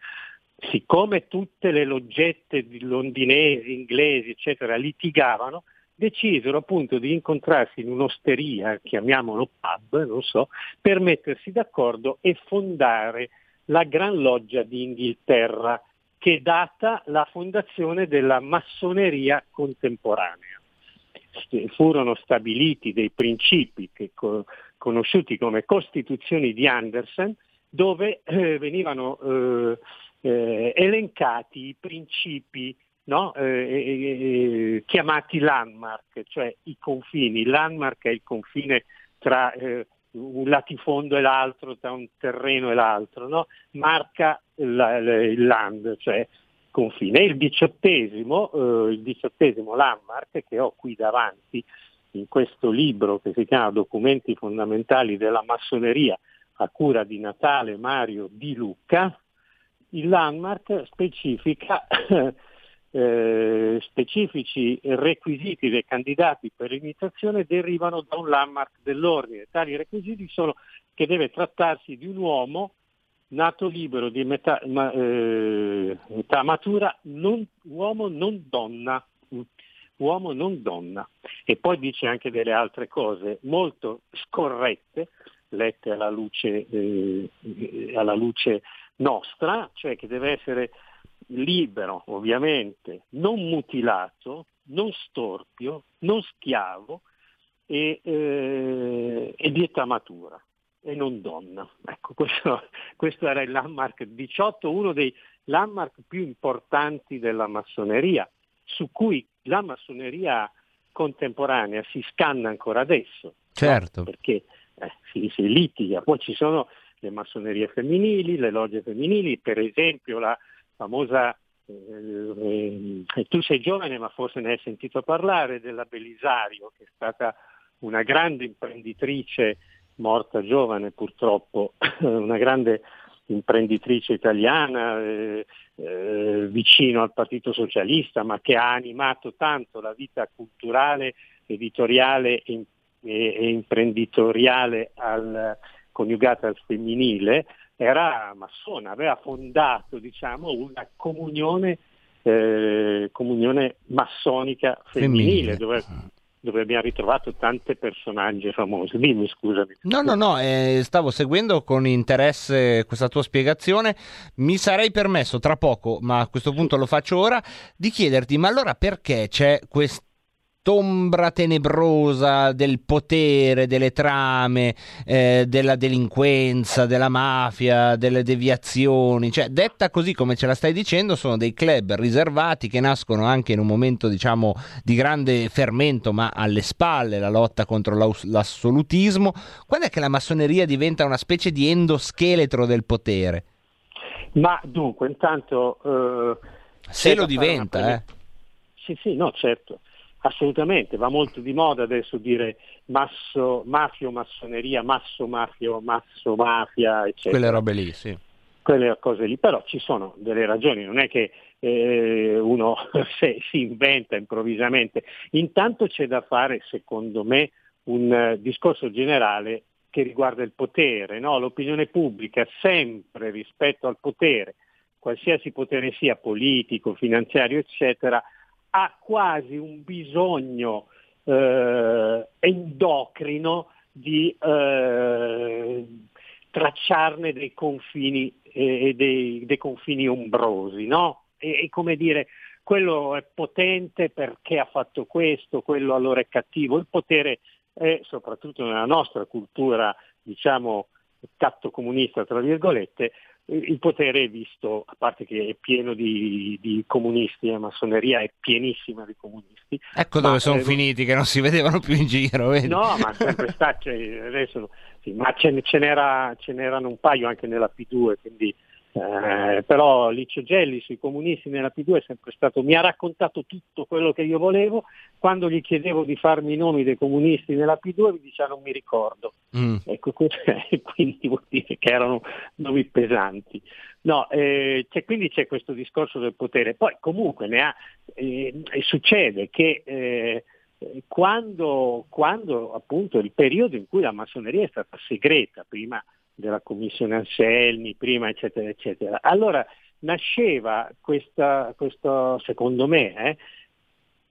[SPEAKER 13] siccome tutte le loggette di londinesi, inglesi, eccetera, litigavano, decisero appunto di incontrarsi in un'osteria, chiamiamolo pub, non so, per mettersi d'accordo e fondare la Gran Loggia di Inghilterra, che data la fondazione della massoneria contemporanea. Furono stabiliti dei principi che co- conosciuti come Costituzioni di Anderson, dove eh, venivano eh, eh, elencati i principi no? Eh, eh, eh, chiamati landmark, cioè i confini. Il landmark è il confine tra eh, un latifondo e l'altro, tra un terreno e l'altro, no? marca la- il land, cioè confine. E il diciottesimo, eh, il diciottesimo landmark che ho qui davanti in questo libro che si chiama Documenti fondamentali della massoneria a cura di Natale Mario Di Lucca, il landmark specifica (clears throat) eh, specifici requisiti dei candidati per l'imitazione derivano da un landmark dell'ordine. Tali requisiti sono che deve trattarsi di un uomo nato libero di metà, ma- eh, età matura, non- uomo non donna, uomo non donna. E poi dice anche delle altre cose molto scorrette, lette alla luce, eh, alla luce nostra, cioè che deve essere libero ovviamente, non mutilato, non storpio, non schiavo e, eh, e di età matura e non donna. Ecco, (laughs) questo, questo era il landmark 18, uno dei landmark più importanti della massoneria, su cui la massoneria contemporanea si scanna ancora adesso.
[SPEAKER 3] Certo.
[SPEAKER 13] Perché eh, si, si litiga, poi ci sono le massonerie femminili, le logge femminili, per esempio la famosa, eh, eh, tu sei giovane ma forse ne hai sentito parlare, della Belisario, che è stata una grande imprenditrice, morta giovane purtroppo, (coughs) una grande imprenditrice italiana eh, eh, vicino al Partito Socialista, ma che ha animato tanto la vita culturale, editoriale e, e- imprenditoriale al- coniugata al femminile, era massona, aveva fondato diciamo, una comunione, eh, comunione massonica femminile,
[SPEAKER 3] Femminile.
[SPEAKER 13] dove, dove abbiamo ritrovato tanti personaggi famosi. Dimmi scusami.
[SPEAKER 3] No, no, no, eh, stavo seguendo con interesse questa tua spiegazione. Mi sarei permesso tra poco, ma a questo punto lo faccio ora, di chiederti, ma allora perché c'è quest'ombra tenebrosa del potere, delle trame, eh, della delinquenza, della mafia, delle deviazioni? Cioè, detta così come ce la stai dicendo, sono dei club riservati che nascono anche in un momento, diciamo, di grande fermento, ma alle spalle la lotta contro l'assolutismo. Quando è che la massoneria diventa una specie di endoscheletro del potere?
[SPEAKER 13] Ma dunque, intanto... eh,
[SPEAKER 3] Se lo diventa,
[SPEAKER 13] una
[SPEAKER 3] eh.
[SPEAKER 13] Sì, sì, no, certo, assolutamente, va molto di moda adesso dire masso, mafio, massoneria, masso, mafio, masso, mafia, eccetera.
[SPEAKER 3] Quelle robe lì, sì.
[SPEAKER 13] quelle cose lì, però ci sono delle ragioni, non è che eh, uno (laughs) se, si inventa improvvisamente. Intanto c'è da fare, secondo me, un eh, discorso generale che riguarda il potere, no? l'opinione pubblica sempre rispetto al potere qualsiasi potere sia politico, finanziario, eccetera, ha quasi un bisogno eh, endocrino di eh, tracciarne dei confini e dei, dei confini ombrosi, no? E, e come dire, quello è potente perché ha fatto questo, quello allora è cattivo. Il potere è, soprattutto nella nostra cultura, diciamo, catto comunista, tra virgolette, il potere è visto, a parte che è pieno di, di comunisti, la massoneria è pienissima di comunisti.
[SPEAKER 3] Ecco dove sono
[SPEAKER 13] eh,
[SPEAKER 3] finiti, che non si vedevano più in giro. Vedi?
[SPEAKER 13] No, ma sempre sta, cioè, adesso, sì, ma ce, ce, n'era, ce n'erano un paio anche nella P2, quindi, eh, però Licio Gelli sui comunisti nella P2 è sempre stato, mi ha raccontato tutto quello che io volevo, quando gli chiedevo di farmi i nomi dei comunisti nella P2 mi diceva non mi ricordo.
[SPEAKER 3] Mm.
[SPEAKER 13] Ecco, (laughs) quindi vuol dire che erano nomi pesanti. No, eh, c'è, quindi c'è questo discorso del potere. Poi comunque ne ha, eh, succede che eh, quando, quando appunto il periodo in cui la massoneria è stata segreta, prima della commissione Anselmi, prima eccetera eccetera, allora nasceva questa, questo, secondo me, eh,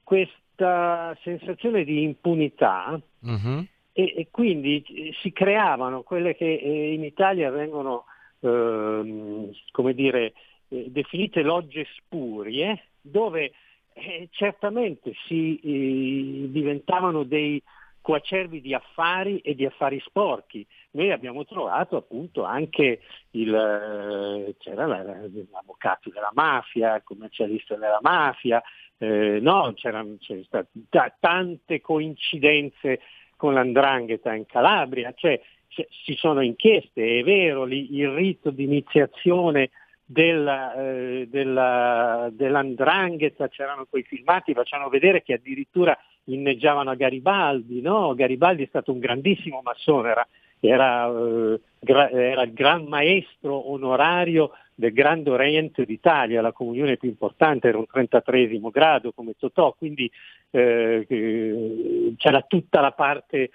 [SPEAKER 13] questa sensazione di impunità
[SPEAKER 3] Mhm.
[SPEAKER 13] e, e quindi eh, si creavano quelle che eh, in Italia vengono ehm, come dire, eh, definite logge spurie, dove eh, certamente si eh, diventavano dei coacervi di affari e di affari sporchi. Noi abbiamo trovato appunto anche il, eh, c'era la- l'avvocato della mafia, il commercialista della mafia, eh, no, c'erano c'erano state ta- tante coincidenze con l'andrangheta in Calabria, cioè c- ci sono inchieste, è vero, lì il rito di iniziazione della, eh, della- dell'andrangheta, c'erano quei filmati, facevano vedere che addirittura inneggiavano a Garibaldi, no? Garibaldi è stato un grandissimo massone, era, era, eh, gra- era il gran maestro onorario del Grande Oriente d'Italia, la comunione più importante era un 33 grado come Totò, quindi eh, eh, c'era tutta la parte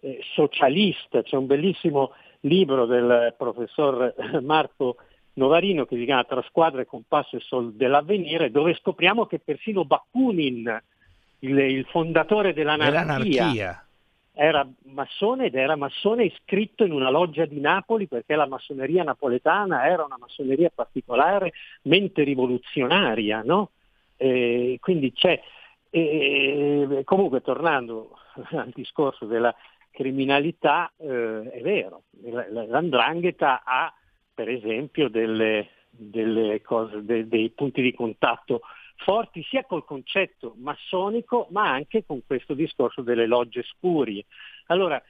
[SPEAKER 13] eh, socialista, c'è un bellissimo libro del professor Marco Novarino che si chiama Tra squadra e compasso e sol dell'avvenire, dove scopriamo che persino Bakunin, il, il fondatore dell'anarchia,
[SPEAKER 3] Dell'anarchia.
[SPEAKER 13] era massone ed era massone iscritto in una loggia di Napoli perché la massoneria napoletana era una massoneria particolarmente rivoluzionaria, no? Eh, quindi c'è, eh, comunque tornando (laughs) al discorso della criminalità, eh, è vero, l'andrangheta ha per esempio delle, delle cose, de- dei punti di contatto forti sia col concetto massonico ma anche con questo discorso delle logge spurie. Allora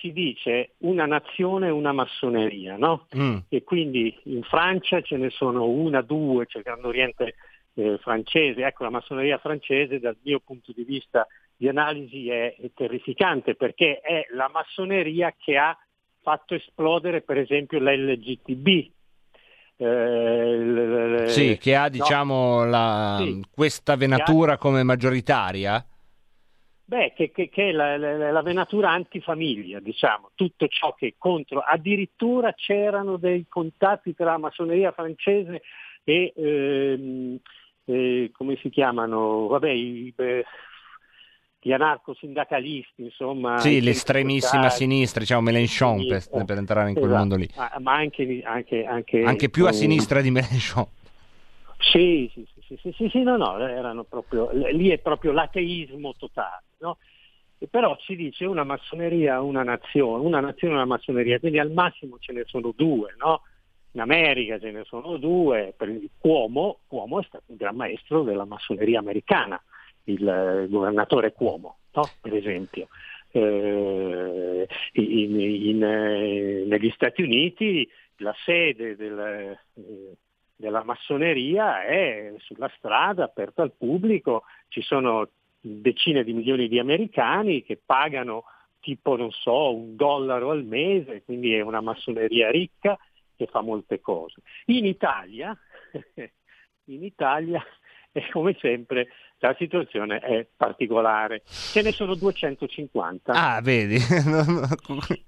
[SPEAKER 13] si dice una nazione, una massoneria, no?
[SPEAKER 3] Mm.
[SPEAKER 13] E quindi in Francia ce ne sono una, due, c'è il Grande Oriente eh, francese, ecco la massoneria francese dal mio punto di vista di analisi è, è terrificante perché è la massoneria che ha fatto esplodere per esempio l'LGTB. Eh,
[SPEAKER 3] Sì, che ha
[SPEAKER 13] no?
[SPEAKER 3] diciamo la-
[SPEAKER 13] Sì.
[SPEAKER 3] questa venatura come maggioritaria.
[SPEAKER 13] Beh, che, che- che è la, la- la venatura antifamiglia, diciamo, tutto ciò che è contro. Addirittura c'erano dei contatti tra la massoneria francese e, ehm, eh, come si chiamano, vabbè, i, eh, gli anarco-sindacalisti, insomma.
[SPEAKER 3] Sì, l'estremissima sinistra, diciamo Mélenchon per,
[SPEAKER 13] Sì,
[SPEAKER 3] per entrare in quel
[SPEAKER 13] esatto.
[SPEAKER 3] mondo lì.
[SPEAKER 13] Ma, ma anche, anche, anche,
[SPEAKER 3] Anche più a sinistra di Mélenchon.
[SPEAKER 13] Sì, sì, sì, sì, sì, sì, no, no, erano proprio, lì è proprio l'ateismo totale, no? E però si dice una massoneria, una nazione, una nazione, una massoneria, quindi al massimo ce ne sono due, no? In America ce ne sono due, per Cuomo, Cuomo è stato un gran maestro della massoneria americana, il governatore Cuomo, no? per esempio. Eh, in- in- eh, negli Stati Uniti la sede del, eh, della massoneria è sulla strada, aperta al pubblico, ci sono decine di milioni di americani che pagano tipo, non so, un dollaro al mese, quindi è una massoneria ricca che fa molte cose. In Italia, (laughs) in Italia e come sempre la situazione è particolare. Ce ne sono 250.
[SPEAKER 3] Ah, vedi? (laughs)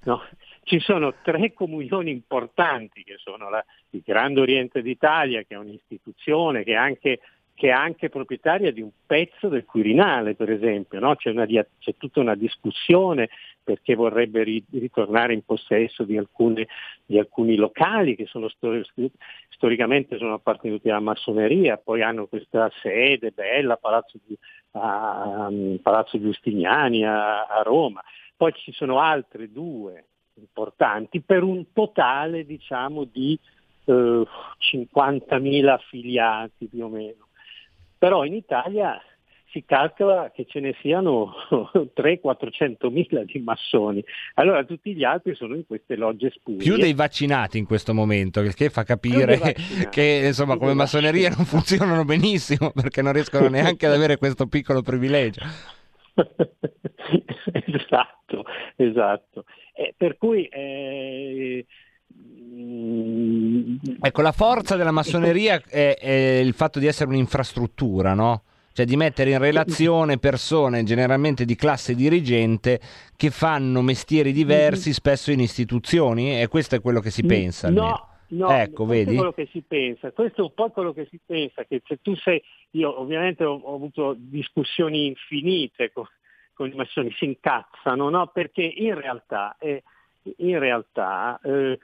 [SPEAKER 13] No, ci sono tre comunioni importanti che sono la, il Grande Oriente d'Italia, che è un'istituzione che è anche, che è anche proprietaria di un pezzo del Quirinale, per esempio. no? C'è, una c'è tutta una discussione perché vorrebbe ri- ritornare in possesso di, alcune- di alcuni locali che sono stor- storicamente sono appartenuti alla massoneria, poi hanno questa sede bella, Palazzo, a, a Palazzo Giustiniani a, a Roma. Poi ci sono altre due importanti per un totale diciamo di eh, 50.000 affiliati più o meno. Però in Italia si calcola che ce ne siano (laughs) 300-400 mila di massoni. Allora tutti gli altri sono in queste logge spurie.
[SPEAKER 3] Più dei vaccinati in questo momento, il che fa capire che insomma come massoneria non funzionano benissimo (laughs) perché non riescono (laughs) neanche ad avere questo piccolo privilegio.
[SPEAKER 13] esatto, esatto. Eh, per cui eh, mm,
[SPEAKER 3] Ecco, la forza della massoneria è, è il fatto di essere un'infrastruttura, no? Cioè di mettere in relazione persone generalmente di classe dirigente che fanno mestieri diversi spesso in istituzioni e questo è quello che si pensa. almeno.
[SPEAKER 13] No, no,
[SPEAKER 3] ecco,
[SPEAKER 13] questo
[SPEAKER 3] vedi?
[SPEAKER 13] è quello che si pensa, questo è un po' quello che si pensa, che se tu sei, io ovviamente ho, ho avuto discussioni infinite con, con i massoni, si incazzano, no? Perché in realtà, eh, in realtà eh,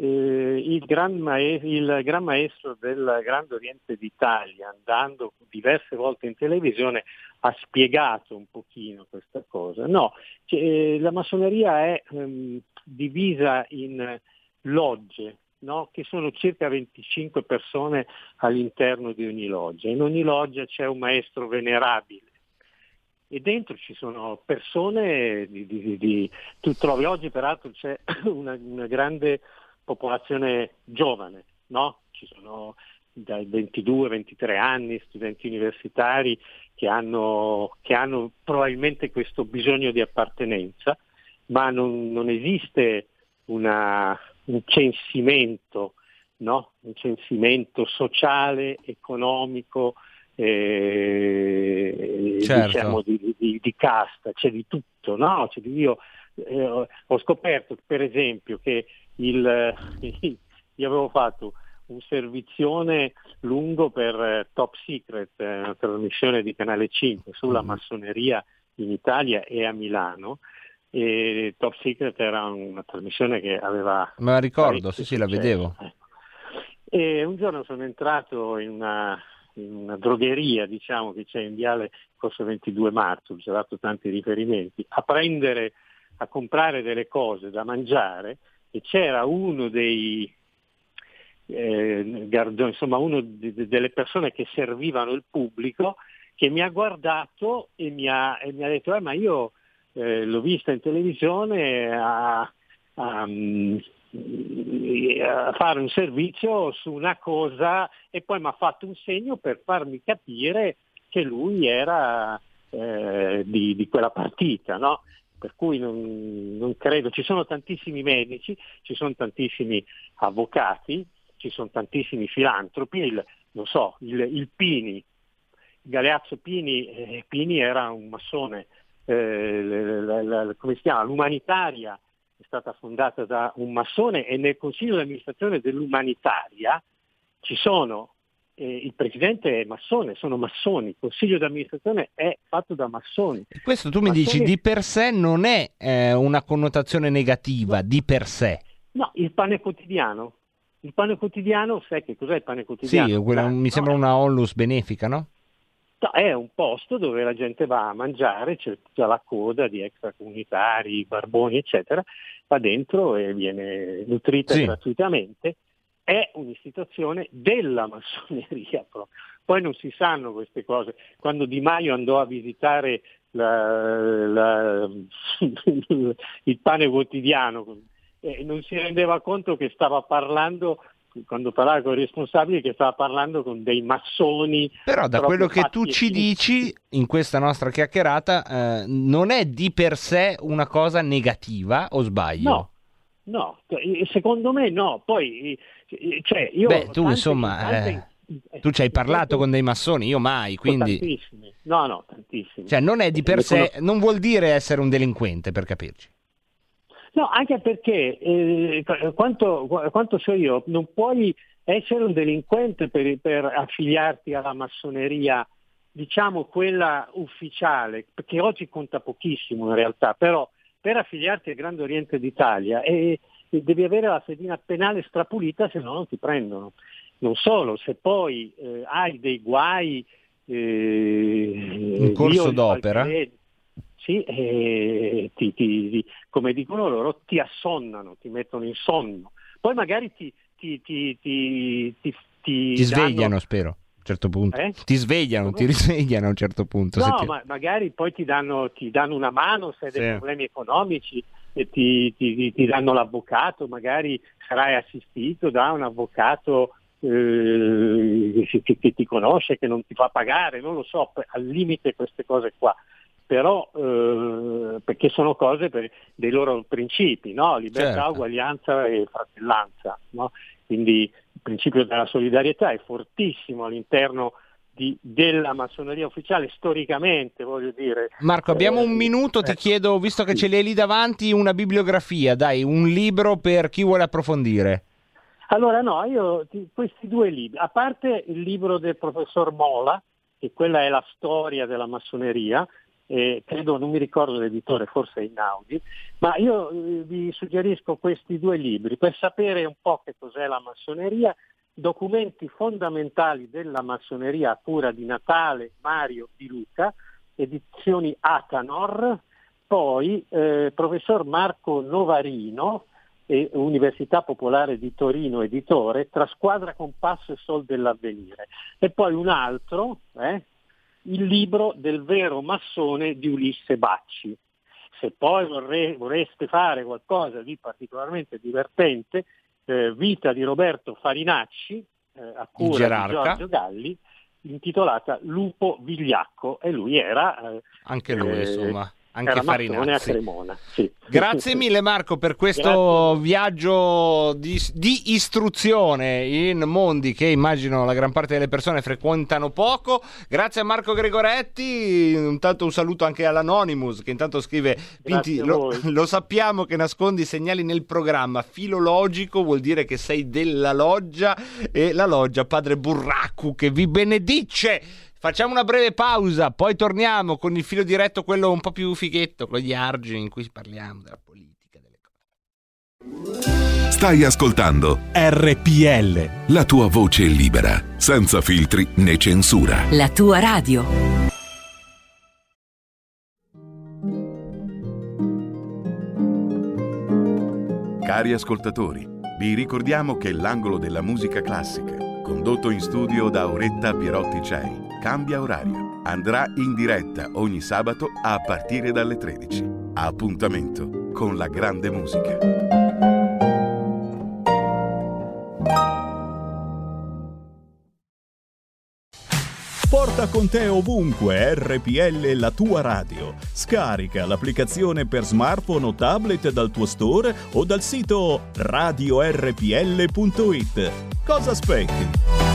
[SPEAKER 13] eh, il, gran maes- il gran maestro del Grande Oriente d'Italia, andando diverse volte in televisione, ha spiegato un pochino questa cosa. No, eh, la massoneria è ehm, divisa in logge, no? che sono circa 25 persone all'interno di ogni loggia. In ogni loggia c'è un maestro venerabile e dentro ci sono persone di- di- di- tu trovi oggi peraltro c'è (coughs) una, una grande popolazione giovane, no? Ci sono dai 22-23 anni studenti universitari che hanno, che hanno probabilmente questo bisogno di appartenenza, ma non, non esiste una- un censimento, no? un censimento sociale, economico, eh,
[SPEAKER 3] Certo.
[SPEAKER 13] diciamo di, di- di casta, c'è di tutto, no? C'è di- io eh, ho- ho scoperto per esempio che il, (laughs) io avevo fatto un servizione lungo per eh, Top Secret, eh, una trasmissione di Canale 5 sulla massoneria in Italia e a Milano. E Top Secret era una trasmissione che aveva
[SPEAKER 3] Me la ricordo, sì, sì, la vedevo.
[SPEAKER 13] E un giorno sono entrato in una, in una drogheria, diciamo, che c'è in Viale Corso 22 Marzo, ci ha dato tanti riferimenti, a prendere, a comprare delle cose da mangiare e c'era uno dei eh, gardoni, insomma uno di- delle persone che servivano il pubblico che mi ha guardato e mi ha, e mi ha detto, "Eh, ma io eh, l'ho vista in televisione a, a, mm, a fare un servizio su una cosa e poi mi ha fatto un segno per farmi capire che lui era eh, di, di quella partita, no? Per cui non, non credo, ci sono tantissimi medici, ci sono tantissimi avvocati, ci sono tantissimi filantropi, il, non so, il, il Pini, Galeazzo Pini, eh, Pini era un massone, eh, la- la- la- come si chiama? L'umanitaria è stata fondata da un massone e nel consiglio di amministrazione dell'umanitaria ci sono, eh, il presidente è massone, sono massoni, il consiglio di amministrazione è fatto da massoni.
[SPEAKER 3] Questo tu mi
[SPEAKER 13] Massoni-
[SPEAKER 3] dici di per sé non è eh, una connotazione negativa, di per sé.
[SPEAKER 13] No, il pane quotidiano. Il pane quotidiano, sai che cos'è il pane
[SPEAKER 3] Sì,
[SPEAKER 13] quotidiano?
[SPEAKER 3] quella-
[SPEAKER 13] La-
[SPEAKER 3] mi sembra una onlus benefica, no?
[SPEAKER 13] No, È un posto dove la gente va a mangiare, c'è tutta la coda di extracomunitari, barboni, eccetera, va dentro e viene nutrita
[SPEAKER 3] Sì.
[SPEAKER 13] gratuitamente. È un'istituzione della massoneria proprio. Poi non si sanno queste cose. Quando Di Maio andò a visitare la- la- il pane quotidiano, eh, non si rendeva conto che stava parlando, quando parlava con i responsabili, che stava parlando con dei massoni.
[SPEAKER 3] Però da quello che tu ci dici in questa nostra chiacchierata eh, non è di per sé una cosa negativa, o sbaglio?
[SPEAKER 13] No, no, secondo me no. Poi, eh, cioè, io
[SPEAKER 3] Beh, tu
[SPEAKER 13] tante-
[SPEAKER 3] insomma,
[SPEAKER 13] tante-
[SPEAKER 3] eh, tu ci hai parlato con dei massoni, io mai, quindi...
[SPEAKER 13] tantissimi. No, no, tantissimi.
[SPEAKER 3] Cioè non è di per sé, non vuol dire essere un delinquente, per capirci.
[SPEAKER 13] No, anche perché eh, qu- quanto, qu- quanto so io, non puoi essere un delinquente per, per affiliarti alla massoneria, diciamo quella ufficiale, che oggi conta pochissimo in realtà, però per affiliarti al Grande Oriente d'Italia eh, eh, devi avere la fedina penale strapulita, se no non ti prendono. Non solo, se poi eh, hai dei guai eh,
[SPEAKER 3] In corso d'opera?
[SPEAKER 13] qualche- sì, eh, ti- ti- ti- come dicono loro, ti assonnano, ti mettono in sonno. Poi magari ti, ti, ti, ti, ti, ti
[SPEAKER 3] Ti
[SPEAKER 13] danno-
[SPEAKER 3] svegliano, spero. A un certo punto.
[SPEAKER 13] Eh?
[SPEAKER 3] Ti svegliano, ti risvegliano a un certo punto.
[SPEAKER 13] No,
[SPEAKER 3] ti-
[SPEAKER 13] ma magari poi ti danno, ti danno una mano se hai dei
[SPEAKER 3] Sì.
[SPEAKER 13] problemi economici ti, ti- ti danno l'avvocato, magari sarai assistito da un avvocato eh, che, che- ti conosce, che non ti fa pagare, non lo so, al limite queste cose qua. Però eh, perché sono cose per dei loro principi, no? libertà,
[SPEAKER 3] Certo.
[SPEAKER 13] uguaglianza e fratellanza. no? Quindi il principio della solidarietà è fortissimo all'interno di- della massoneria ufficiale, storicamente voglio dire.
[SPEAKER 3] Marco, abbiamo
[SPEAKER 13] Eh,
[SPEAKER 3] un minuto, ti
[SPEAKER 13] ecco.
[SPEAKER 3] chiedo, visto che ce l'hai lì davanti, una bibliografia, dai, un libro per chi vuole approfondire.
[SPEAKER 13] Allora no, io ti- questi due libri, a parte il libro del professor Mola, che quella è la storia della massoneria, eh, credo, non mi ricordo l'editore, forse è Inaudi, ma io eh, vi suggerisco questi due libri per sapere un po' che cos'è la massoneria, documenti fondamentali della massoneria a cura di Natale Mario Di Luca, edizioni Atanor, poi eh, professor Marco Novarino, e Università Popolare di Torino, editore, tra Squadra Compasso e Sol dell'Avvenire. E poi un altro, eh, il libro del vero massone di Ulisse Bacci. Se poi vorre- vorreste fare qualcosa di particolarmente divertente, eh, Vita di Roberto Farinacci, eh, a cura di. Giorgio Galli, intitolata Lupo Vigliacco, e lui era... eh,
[SPEAKER 3] Anche lui,
[SPEAKER 13] eh,
[SPEAKER 3] insomma, anche
[SPEAKER 13] massone a
[SPEAKER 3] Farinazzi.
[SPEAKER 13] Cremona. sì.
[SPEAKER 3] Grazie (laughs) mille Marco per questo viaggio di, di istruzione in mondi che immagino la gran parte delle persone frequentano poco. Grazie a Marco Gregoretti, intanto un saluto anche all'Anonymous che intanto scrive Pinti, lo,
[SPEAKER 13] voi."
[SPEAKER 3] lo sappiamo che nascondi segnali nel programma filologico, vuol dire che sei della loggia e la loggia Padre Burracu che vi benedice. Facciamo una breve pausa, poi torniamo con il filo diretto, quello un po' più fighetto, con gli argini in cui parliamo della politica.
[SPEAKER 14] Stai ascoltando RPL. La tua voce libera, senza filtri né censura.
[SPEAKER 15] La tua radio.
[SPEAKER 16] Cari ascoltatori, vi ricordiamo che l'angolo della musica classica, condotto in studio da Auretta Pierotti Cei, cambia orario. Andrà in diretta ogni sabato a partire dalle 13. Appuntamento con la grande musica.
[SPEAKER 17] Porta con te ovunque RPL la tua radio. Scarica l'applicazione per smartphone o tablet dal tuo store o dal sito radiorpl.it. Cosa aspetti?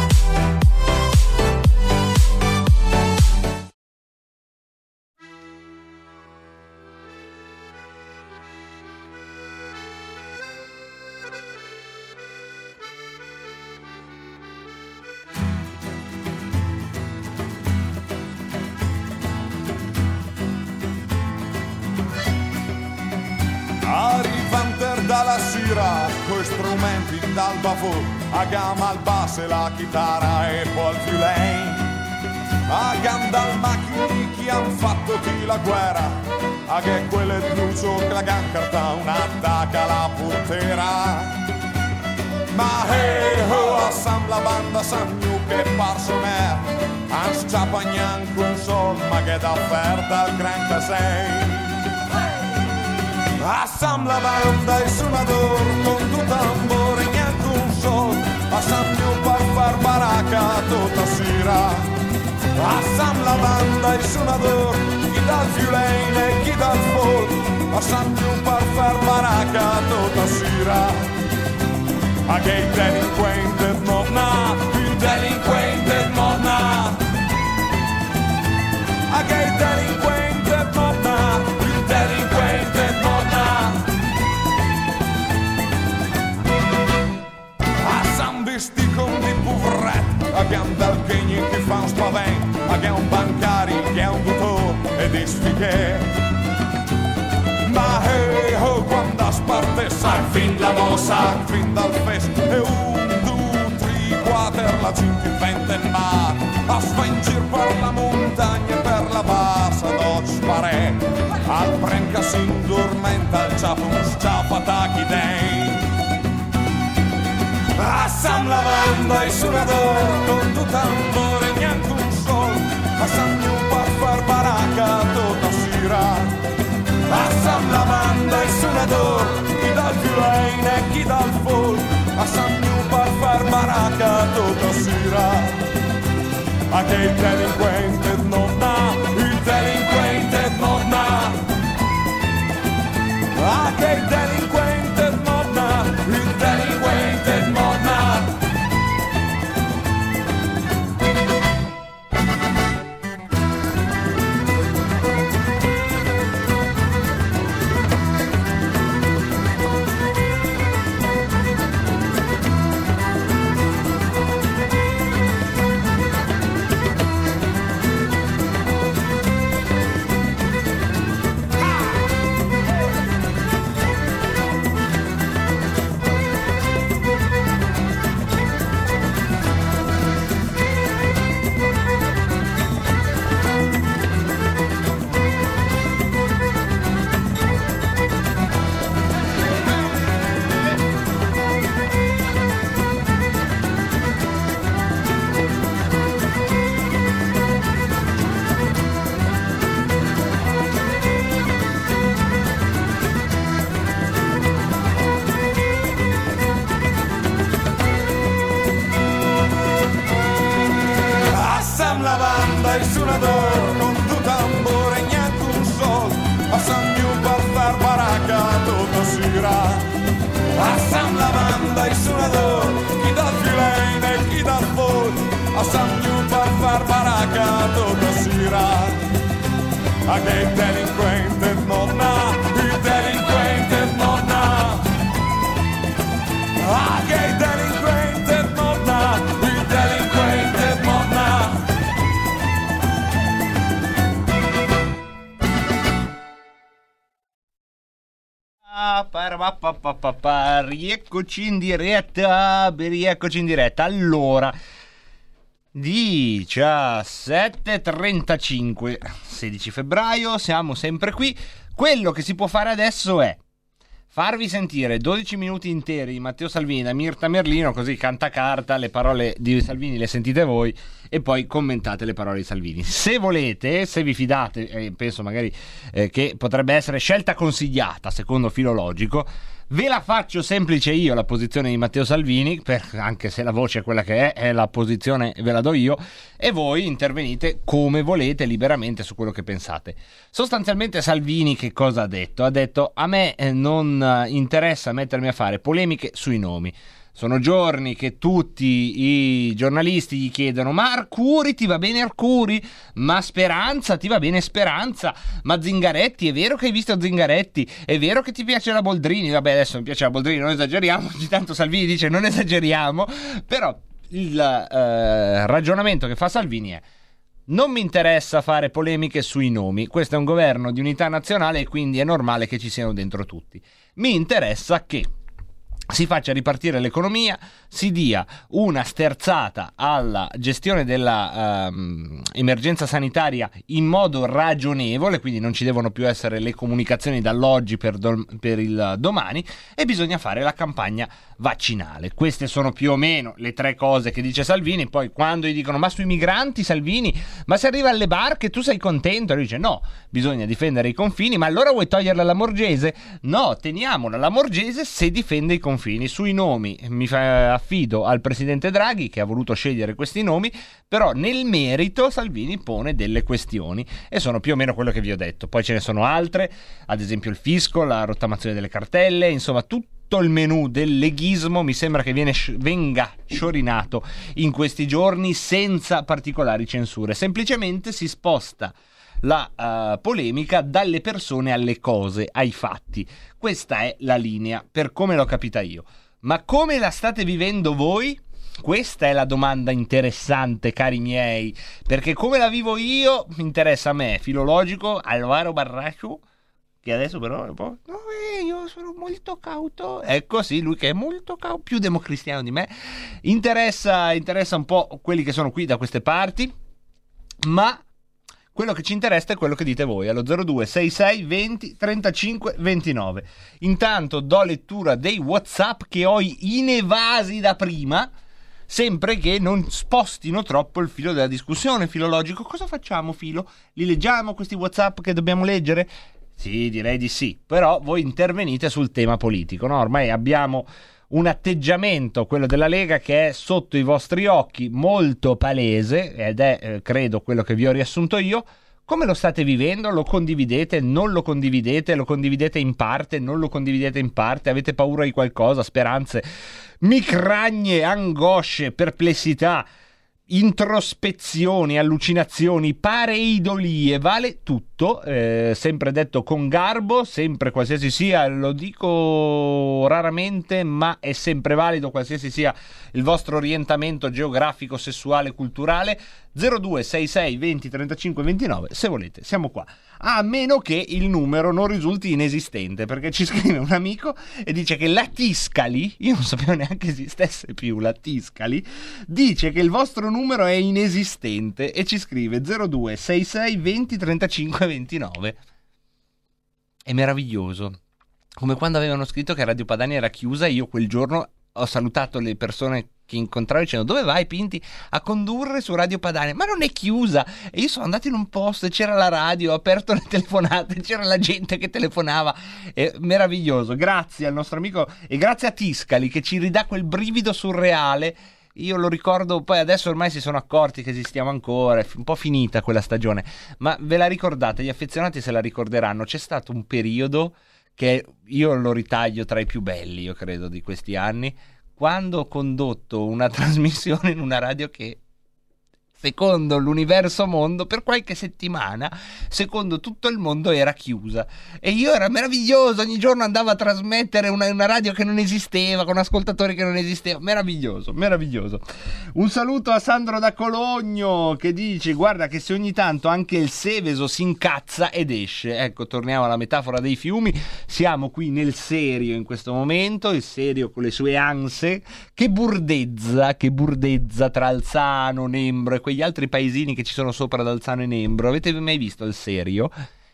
[SPEAKER 18] Offerta al gran casei. Assam la banda e suonador con tu tambore neanche un sol. Assam più per far baracca tutta sera. Assam la banda e suonador chi dal fiulene e chi dal fol. Assam più per far baracca tutta sera. A il delinquente non ha Il delinquente non ha a che il delinquente torna, il. A San Vesticon di Pouvret abbiamo d'alpegni che fanno spavent, abbiamo bancari che è un dottor ed istichè. Ma hey, oh, quando sparte sa, fin la mossa, fin dal fest, e un, due, tre, quattro, la cinque, vent'e mar, a sven per l'amore. Si indormenta, il sciapo attacchi dei. Passam la banda e suonador con tu tambore neanche un sol. Passam un per far baracca tutta sera Passam la banda e suonador chi dal violino e chi dal fol. Passam un per far baracca tutta sera A che il delinquente non A che il
[SPEAKER 3] Rieccoci in diretta, rieccoci in diretta. Allora, 17.35, 16 febbraio, siamo sempre qui. Quello che si può fare adesso è farvi sentire 12 minuti interi di Matteo Salvini da Mirta Merlino, così canta carta, le parole di Salvini le sentite voi e poi commentate le parole di Salvini. Se volete, se vi fidate, e penso magari eh, che potrebbe essere scelta consigliata secondo filologico, ve la faccio semplice io la posizione di Matteo Salvini, per- anche se la voce è quella che è, è la posizione ve la do io, e voi intervenite come volete liberamente su quello che pensate. Sostanzialmente Salvini che cosa ha detto? Ha detto a me eh, non eh, interessa mettermi a fare polemiche sui nomi. Sono giorni che tutti i giornalisti gli chiedono: Ma Arcuri ti va bene Arcuri? Ma Speranza ti va bene Speranza? Ma Zingaretti, è vero che hai visto Zingaretti? È vero che ti piace la Boldrini? Vabbè, adesso mi piace la Boldrini, non esageriamo. (laughs) Ogni tanto Salvini dice non esageriamo. Però il eh, ragionamento che fa Salvini è. Non mi interessa fare polemiche sui nomi, questo è un governo di unità nazionale e quindi è normale che ci siano dentro tutti. Mi interessa che si faccia ripartire l'economia, si dia una sterzata alla gestione dell'emergenza sanitaria in modo ragionevole, quindi non ci devono più essere le comunicazioni dall'oggi per, dom- per il domani e bisogna fare la campagna vaccinale. Queste sono più o meno le tre cose che dice Salvini, poi quando gli dicono ma sui migranti Salvini, ma se arriva alle barche tu sei contento? E lui dice no, bisogna difendere i confini, ma allora vuoi toglierla alla Morgese? No, teniamola la Morgese se difende i confini. Sui nomi mi affido al presidente Draghi che ha voluto scegliere questi nomi, però nel merito Salvini pone delle questioni e sono più o meno quello che vi ho detto. Poi ce ne sono altre, ad esempio il fisco, la rottamazione delle cartelle, insomma tutto il menù del leghismo mi sembra che viene venga sciorinato in questi giorni senza particolari censure. Semplicemente si sposta la eh, polemica dalle persone alle cose, ai fatti. Questa è la linea per come l'ho capita io. Ma come la state vivendo voi? Questa è la domanda interessante, cari miei, perché come la vivo io interessa a me, filologico, Alvaro Barracio, che adesso però è un po'... No, eh, io sono molto cauto. Ecco, sì, lui che è molto cauto, più democristiano di me. Interessa, interessa un po' quelli che sono qui da queste parti, ma quello che ci interessa è quello che dite voi allo 0266 20 35 29. Intanto do lettura dei WhatsApp che ho inevasi da prima. Sempre che non spostino troppo il filo della discussione filologico. Cosa facciamo, filo? Li leggiamo questi WhatsApp che dobbiamo leggere? Sì, direi di sì. Però voi intervenite sul tema politico, no? Ormai abbiamo un atteggiamento, quello della Lega, che è sotto i vostri occhi molto palese ed è, eh, credo, quello che vi ho riassunto io. Come lo state vivendo? Lo condividete? Non lo condividete? Lo condividete in parte? Non lo condividete in parte? Avete paura di qualcosa? Speranze? Micragne? Angosce? Perplessità? introspezioni, allucinazioni, pareidolie, vale tutto, eh, sempre detto con garbo, sempre qualsiasi sia, lo dico raramente, ma è sempre valido qualsiasi sia il vostro orientamento geografico, sessuale, culturale. 0266 20 35 29, se volete, siamo qua. A meno che il numero non risulti inesistente, perché ci (laughs) scrive un amico e dice che la Tiscali, io non sapevo neanche esistesse più la Tiscali, dice che il vostro numero è inesistente e ci scrive 0266 20 35 29. È meraviglioso. Come quando avevano scritto che Radio Padania era chiusa, io quel giorno ho salutato le persone che incontravo dicendo dove vai Pinti? A condurre su Radio Padania. Ma non è chiusa. E io sono andato in un posto e c'era la radio ho aperto le (laughs) telefonate c'era la gente che telefonava. È meraviglioso. Grazie al nostro amico e grazie a Tiscali che ci ridà quel brivido surreale io lo ricordo, poi adesso ormai si sono accorti che esistiamo ancora, è un po' finita quella stagione, ma ve la ricordate, gli affezionati se la ricorderanno, c'è stato un periodo che io lo ritaglio tra i più belli, io credo, di questi anni, quando ho condotto una (laughs) trasmissione in una radio che secondo l'universo mondo per qualche settimana secondo tutto il mondo era chiusa. E io era meraviglioso ogni giorno andavo a trasmettere una, una radio che non esisteva con ascoltatori che non esistevano meraviglioso meraviglioso. Un saluto a Sandro da Cologno che dice guarda che se ogni tanto anche il Seveso si incazza ed esce. Ecco torniamo alla metafora dei fiumi. Siamo qui nel serio in questo momento il serio con le sue anse. Che burdezza che burdezza tra Alzano Nembro e quegli altri paesini che ci sono sopra ad Alzano e Nembro. Avete mai visto il Serio?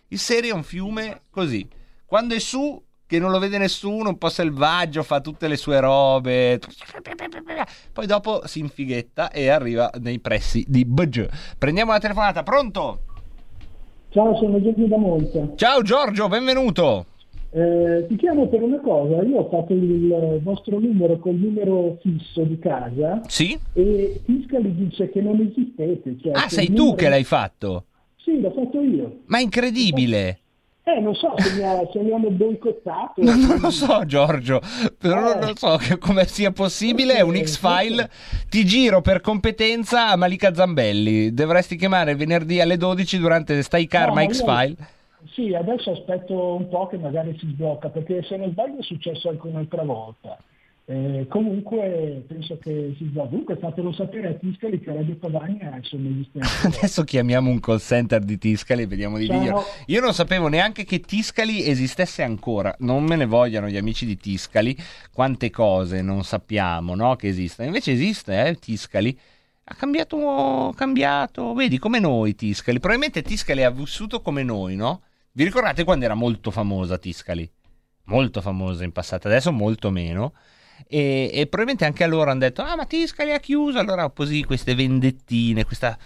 [SPEAKER 3] Il Serio è un fiume così. Quando è su, che non lo vede nessuno, un po' selvaggio, fa tutte le sue robe. Poi dopo si infighetta e arriva nei pressi di Bg. Prendiamo la telefonata, pronto?
[SPEAKER 15] Ciao, sono Giorgio da Monza.
[SPEAKER 3] Ciao Giorgio, benvenuto.
[SPEAKER 15] Eh, ti chiamo per una cosa, io ho fatto il vostro numero col numero fisso di casa
[SPEAKER 3] Sì?
[SPEAKER 15] e Tiscali dice che non esistete. Cioè
[SPEAKER 3] Ah, sei
[SPEAKER 15] il
[SPEAKER 3] tu
[SPEAKER 15] numero-
[SPEAKER 3] che l'hai fatto?
[SPEAKER 15] Sì, l'ho fatto io.
[SPEAKER 3] Ma è incredibile.
[SPEAKER 15] Eh, non so se mi, ha- se mi hanno boicottato.
[SPEAKER 3] Non, non lo so, Giorgio, però non lo so come sia possibile. È un X-File. Ti giro per competenza a Malika Zambelli. Dovresti chiamare venerdì alle 12 durante Stai Karma
[SPEAKER 15] No, io-
[SPEAKER 3] X-File.
[SPEAKER 15] Sì, adesso aspetto un po' che magari si sblocca, perché se non sbaglio è successo anche un'altra volta. Eh, comunque penso che si sblocca. Comunque fatelo sapere a Tiscali che Radio Padania sono esistenti. (laughs)
[SPEAKER 3] Adesso chiamiamo un call center di Tiscali e vediamo di
[SPEAKER 15] Ciao.
[SPEAKER 3] Io non sapevo neanche che Tiscali esistesse ancora. Non me ne vogliano gli amici di Tiscali. Quante cose non sappiamo no, che esistono. Invece esiste, eh, Tiscali. Ha cambiato, cambiato, vedi, come noi Tiscali. Probabilmente Tiscali ha vissuto come noi, no? Vi ricordate quando era molto famosa Tiscali? Molto famosa in passato, adesso molto meno. E, e probabilmente anche a loro hanno detto: Ah, ma Tiscali ha chiuso. Allora, così queste vendettine, questa,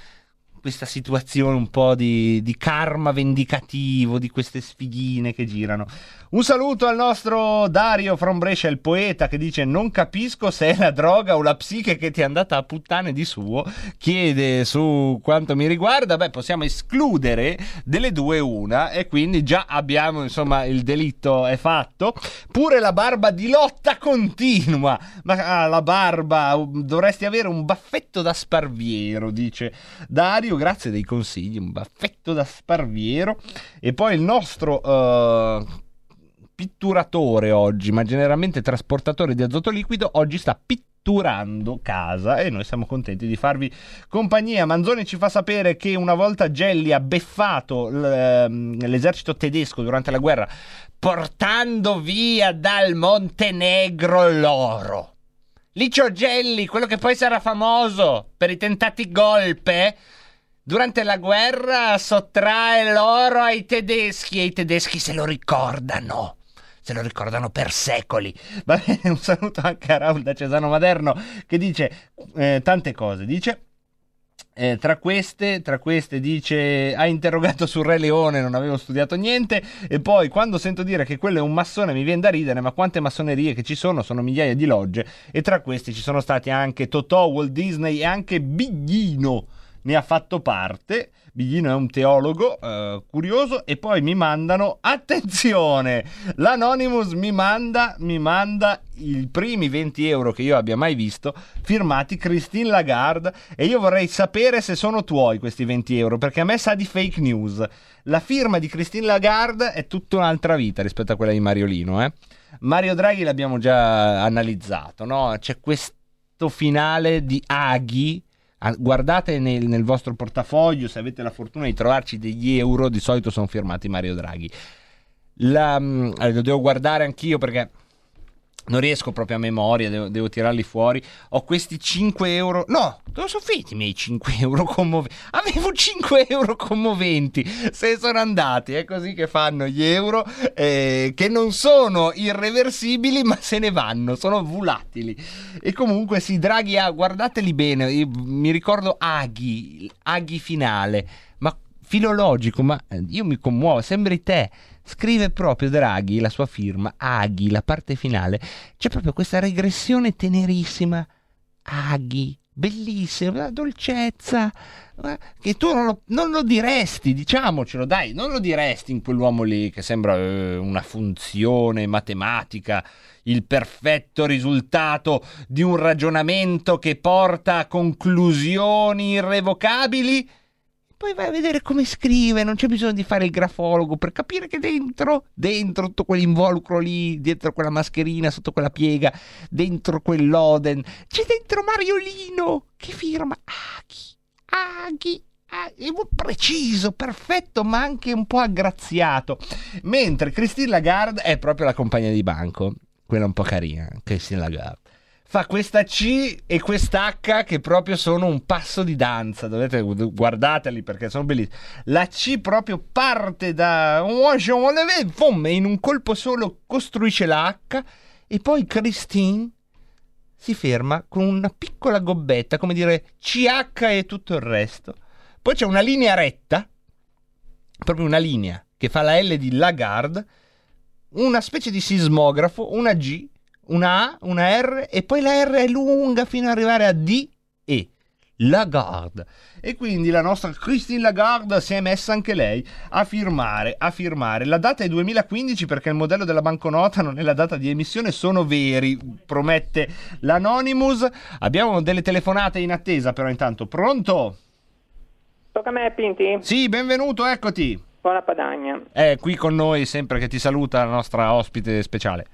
[SPEAKER 3] questa situazione un po' di, di karma vendicativo di queste sfighine che girano. Un saluto al nostro Dario from Brescia, il poeta, che dice: Non capisco se è la droga o la psiche che ti è andata a puttane di suo. Chiede su quanto mi riguarda. Beh, possiamo escludere delle due una, e quindi già abbiamo insomma il delitto è fatto. Pure la barba di lotta continua. Ma ah, la barba, dovresti avere un baffetto da sparviero, dice Dario. Grazie dei consigli, un baffetto da sparviero. E poi il nostro. eh, pitturatore oggi, ma generalmente trasportatore di azoto liquido, oggi sta pitturando casa e noi siamo contenti di farvi compagnia. Manzoni ci fa sapere che una volta Gelli ha beffato ehm, l'esercito tedesco durante la guerra portando via dal Montenegro l'oro. Licio Gelli, quello che poi sarà famoso per i tentati golpe, durante la guerra sottrae l'oro ai tedeschi e i tedeschi se lo ricordano. Se lo ricordano per secoli. Va bene, un saluto anche a Raul da Cesano Maderno che dice eh, tante cose. Dice eh, tra, queste, tra queste dice ha interrogato sul Re Leone, non avevo studiato niente e poi quando sento dire che quello è un massone mi viene da ridere, ma quante massonerie che ci sono, sono migliaia di logge e tra questi ci sono stati anche Totò, Walt Disney e anche Biglino ne ha fatto parte. Biglino è un teologo eh, curioso e poi mi mandano attenzione l'Anonymous mi manda, mi manda i primi 20 euro che io abbia mai visto firmati Christine Lagarde e io vorrei sapere se sono tuoi questi 20 euro perché a me sa di fake news la firma di Christine Lagarde è tutta un'altra vita rispetto a quella di Mariolino eh? Mario Draghi l'abbiamo già analizzato no? c'è questo finale di Aghi Guardate nel, nel vostro portafoglio se avete la fortuna di trovarci degli euro, di solito sono firmati Mario Draghi. La, mm, lo devo guardare anch'io perché non riesco proprio a memoria, devo, devo tirarli fuori. Ho questi 5 euro. No, dove sono finiti i miei 5 (laughs) euro commoventi? Avevo 5 (laughs) euro commoventi. Se sono andati, è così che fanno gli euro, eh, che non sono irreversibili, ma se ne vanno, sono volatili. E comunque, sì, Draghi ha, guardateli bene. Mi ricordo Aghi, Aghi finale, ma filologico, ma eh, io mi commuovo, sembri te. Scrive proprio Draghi la sua firma, Aghi, la parte finale. C'è proprio questa regressione tenerissima. Aghi, bellissima, dolcezza. Che tu non lo, non lo diresti, diciamocelo, dai, non lo diresti in quell'uomo lì che sembra eh, una funzione matematica, il perfetto risultato di un ragionamento che porta a conclusioni irrevocabili. Poi vai a vedere come scrive, non c'è bisogno di fare il grafologo per capire che dentro, dentro tutto quell'involucro lì, dietro quella mascherina, sotto quella piega, dentro quell'Oden, c'è dentro Mariolino che firma Aghi, Aghi, Aghi, preciso, perfetto, ma anche un po' aggraziato. Mentre Christine Lagarde è proprio la compagna di banco, quella un po' carina, Christine Lagarde fa questa C e quest'H che proprio sono un passo di danza. Dovete guardateli perché sono bellissimi. La C proprio parte da e in un colpo solo costruisce la H e poi Christine si ferma con una piccola gobbetta, come dire CH e tutto il resto. Poi c'è una linea retta, proprio una linea che fa la L di Lagarde, una specie di sismografo, una G una A, una R e poi la R è lunga fino ad arrivare a D e Lagarde. E quindi la nostra Christine Lagarde si è messa anche lei a firmare, a firmare. La data è 2015 perché il modello della banconota non è la data di emissione, sono veri, promette l'Anonymous. Abbiamo delle telefonate in attesa però intanto. Pronto?
[SPEAKER 19] Tocca a me, Pinti?
[SPEAKER 3] Sì, benvenuto, eccoti.
[SPEAKER 19] Buona Padagna.
[SPEAKER 3] È qui con noi sempre che ti saluta la nostra ospite speciale.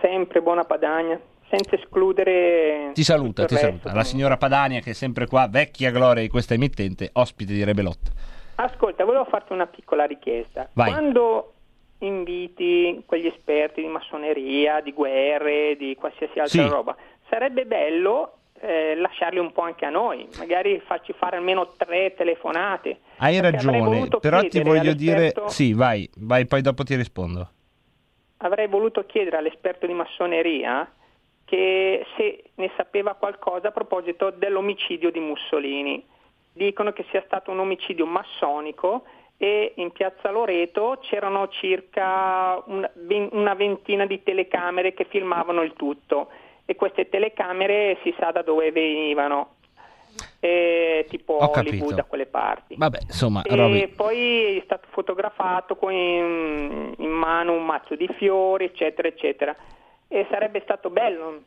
[SPEAKER 19] Sempre buona Padagna, senza escludere...
[SPEAKER 3] Ti saluta, ti saluta. La signora Padania che è sempre qua, vecchia gloria di questa emittente, ospite di Rebelot.
[SPEAKER 19] Ascolta, volevo farti una piccola richiesta.
[SPEAKER 3] Vai.
[SPEAKER 19] Quando inviti quegli esperti di massoneria, di guerre, di qualsiasi altra
[SPEAKER 3] Sì.
[SPEAKER 19] roba, sarebbe bello eh, lasciarli un po' anche a noi, magari farci fare almeno tre telefonate.
[SPEAKER 3] Hai ragione, però ti voglio dire... Sì, vai, vai, poi dopo ti rispondo.
[SPEAKER 19] Avrei voluto chiedere all'esperto di massoneria che se ne sapeva qualcosa a proposito dell'omicidio di Mussolini. Dicono che sia stato un omicidio massonico e in piazza Loreto c'erano circa una ventina di telecamere che filmavano il tutto e queste telecamere si sa da dove venivano, eh, tipo
[SPEAKER 3] Ho
[SPEAKER 19] Hollywood da quelle parti.
[SPEAKER 3] Vabbè, insomma,
[SPEAKER 19] E
[SPEAKER 3] Roby,
[SPEAKER 19] poi è stato fotografato con in, in mano un mazzo di fiori, eccetera, eccetera. E sarebbe stato bello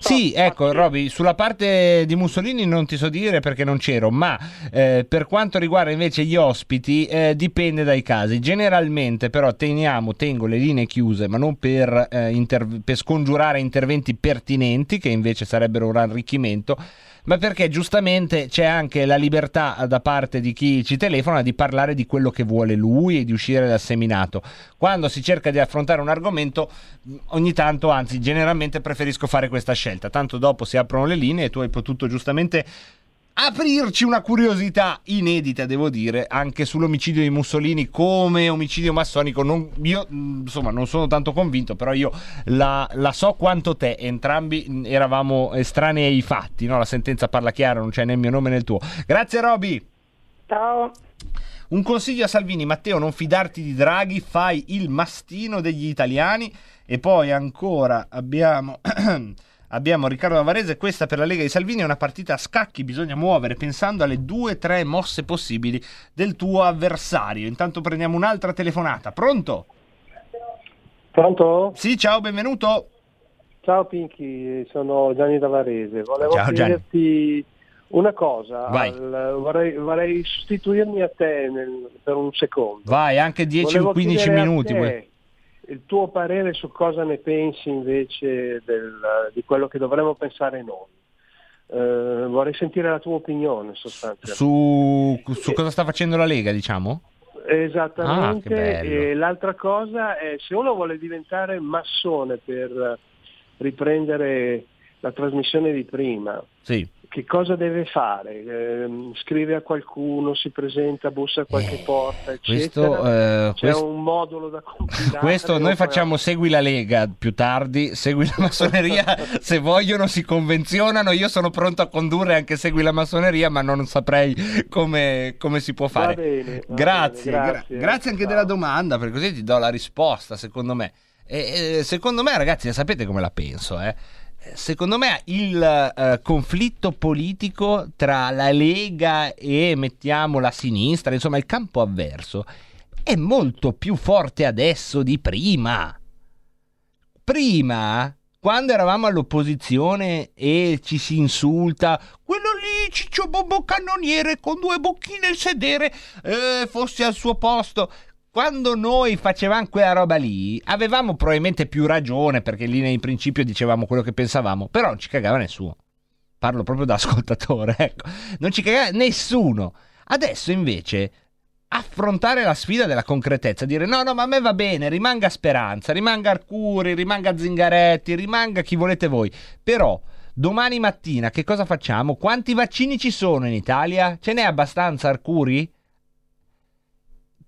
[SPEAKER 3] Sì, ecco, Roby, sulla parte di Mussolini non ti so dire perché non c'ero, ma eh, per quanto riguarda invece gli ospiti eh, dipende dai casi. Generalmente però teniamo, tengo le linee chiuse, ma non per, eh, inter- per scongiurare interventi pertinenti che invece sarebbero un arricchimento ma perché giustamente c'è anche la libertà da parte di chi ci telefona di parlare di quello che vuole lui e di uscire dal seminato. Quando si cerca di affrontare un argomento, ogni tanto, anzi generalmente preferisco fare questa scelta, tanto dopo si aprono le linee e tu hai potuto giustamente aprirci una curiosità inedita, devo dire, anche sull'omicidio di Mussolini come omicidio massonico. Non, io, mh, insomma, non sono tanto convinto, però io la, la so quanto te. Entrambi mh, eravamo estranei ai fatti, no? La sentenza parla chiaro, non c'è né il mio nome né il tuo. Grazie, Roby.
[SPEAKER 19] Ciao.
[SPEAKER 3] Un consiglio a Salvini, Matteo, non fidarti di Draghi, fai il mastino degli italiani. E poi ancora abbiamo. (clears throat) Abbiamo Riccardo Navarrese, questa per la Lega di Salvini è una partita a scacchi, bisogna muovere pensando alle due o tre mosse possibili del tuo avversario. Intanto prendiamo un'altra telefonata. Pronto?
[SPEAKER 20] Pronto?
[SPEAKER 3] Sì, ciao, benvenuto.
[SPEAKER 20] Ciao Pinky, sono Gianni Davarese. Volevo
[SPEAKER 3] Ciao,
[SPEAKER 20] chiederti una cosa,
[SPEAKER 3] Vai.
[SPEAKER 20] al- vorrei, vorrei sostituirmi a te nel- per un secondo.
[SPEAKER 3] Vai, anche 10-15
[SPEAKER 20] Volevo chiedere a
[SPEAKER 3] minuti.
[SPEAKER 20] te? Il tuo parere su cosa ne pensi invece del- di quello che dovremmo pensare noi. Eh, vorrei sentire la tua opinione sostanzialmente.
[SPEAKER 3] Su, su cosa sta facendo la Lega, diciamo?
[SPEAKER 20] Esattamente,
[SPEAKER 3] Ah,
[SPEAKER 20] e l'altra cosa è se uno vuole diventare massone per riprendere la trasmissione di prima,
[SPEAKER 3] Sì.
[SPEAKER 20] Che cosa deve fare? Ehm, scrive a qualcuno, si presenta, bussa a qualche porta,
[SPEAKER 3] questo,
[SPEAKER 20] eccetera.
[SPEAKER 3] eh,
[SPEAKER 20] C'è
[SPEAKER 3] questo-
[SPEAKER 20] un modulo da compilare. (laughs)
[SPEAKER 3] Questo noi facciamo Segui la Lega più tardi, Segui la Massoneria, (laughs) se vogliono si convenzionano, io sono pronto a condurre anche Segui la Massoneria, ma non saprei come, come si può fare.
[SPEAKER 20] Va bene, va
[SPEAKER 3] grazie,
[SPEAKER 20] bene,
[SPEAKER 3] gra-
[SPEAKER 20] grazie.
[SPEAKER 3] grazie anche della domanda, perché così ti do la risposta, secondo me. E, secondo me, ragazzi, sapete come la penso, eh? Secondo me il eh, conflitto politico tra la Lega e mettiamo la sinistra, insomma il campo avverso, è molto più forte adesso di prima. Prima, quando eravamo all'opposizione e ci si insulta, quello lì ciccio bombo cannoniere con due bocchine nel sedere, eh, fosse al suo posto. Quando noi facevamo quella roba lì, avevamo probabilmente più ragione perché lì nel principio dicevamo quello che pensavamo, però non ci cagava nessuno. Parlo proprio da (laughs) ascoltatore, ecco. Non ci cagava nessuno. Adesso invece affrontare la sfida della concretezza, dire no, no, ma a me va bene, rimanga Speranza, rimanga Arcuri, rimanga Zingaretti, rimanga chi volete voi. Però domani mattina che cosa facciamo? Quanti vaccini ci sono in Italia? Ce n'è abbastanza Arcuri?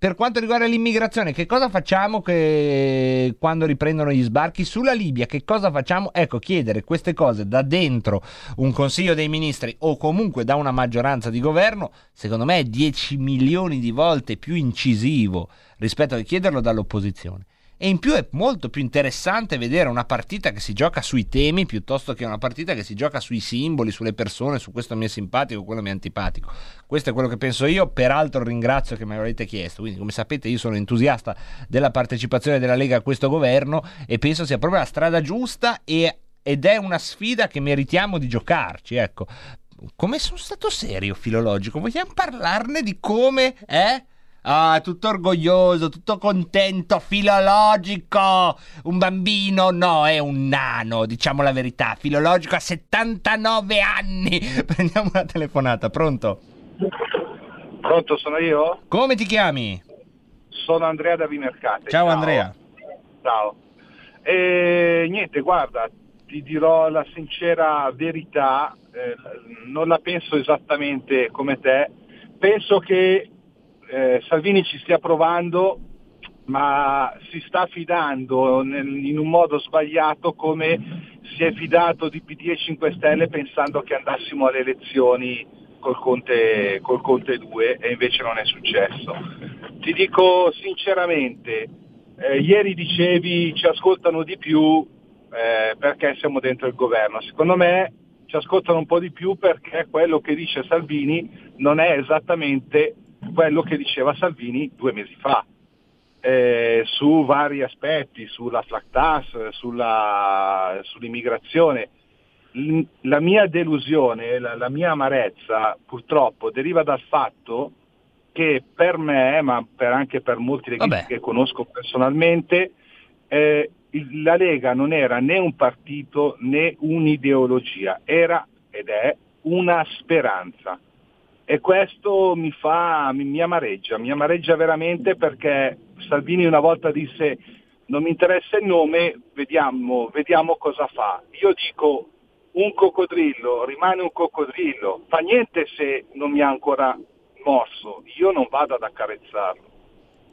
[SPEAKER 3] Per quanto riguarda l'immigrazione, che cosa facciamo che quando riprendono gli sbarchi sulla Libia? Che cosa facciamo? Ecco, chiedere queste cose da dentro un Consiglio dei Ministri o comunque da una maggioranza di governo, secondo me è 10 milioni di volte più incisivo rispetto a chiederlo dall'opposizione. E in più è molto più interessante vedere una partita che si gioca sui temi piuttosto che una partita che si gioca sui simboli, sulle persone, su questo mi è simpatico, quello mi è antipatico. Questo è quello che penso io, peraltro ringrazio che me l'avete chiesto. Quindi, come sapete, io sono entusiasta della partecipazione della Lega a questo governo e penso sia proprio la strada giusta e- ed è una sfida che meritiamo di giocarci, ecco. Come sono stato serio filologico? Vogliamo parlarne di come, eh? Ah, tutto orgoglioso, tutto contento, filologico. Un bambino, no, è un nano, diciamo la verità. Filologico a 79 anni. (laughs) Prendiamo una telefonata, pronto?
[SPEAKER 21] Pronto, sono io?
[SPEAKER 3] Come ti chiami?
[SPEAKER 21] Sono Andrea da Vimercate.
[SPEAKER 3] Ciao, Andrea.
[SPEAKER 21] Ciao. E niente, guarda, ti dirò la sincera verità, eh, non la penso esattamente come te, penso che eh, Salvini ci stia provando, ma si sta fidando nel- in un modo sbagliato come si è fidato di PD e 5 Stelle pensando che andassimo alle elezioni col Conte, col Conte 2 e invece non è successo. Ti dico sinceramente, eh, ieri dicevi ci ascoltano di più eh, perché siamo dentro il governo. Secondo me ci ascoltano un po' di più perché quello che dice Salvini non è esattamente quello che diceva Salvini due mesi fa. eh, su vari aspetti, sulla flat tax, sulla- sull'immigrazione. la mia delusione, la, la mia amarezza purtroppo deriva dal fatto che per me, ma per- anche per molti
[SPEAKER 3] Vabbè.
[SPEAKER 21] che conosco personalmente, eh, la Lega non era né un partito né un'ideologia, era ed è una speranza. E questo mi fa, mi, mi amareggia, mi amareggia veramente perché Salvini una volta disse non mi interessa il nome, vediamo, vediamo cosa fa. Io dico un coccodrillo rimane un coccodrillo, fa niente se non mi ha ancora morso, io non vado ad accarezzarlo.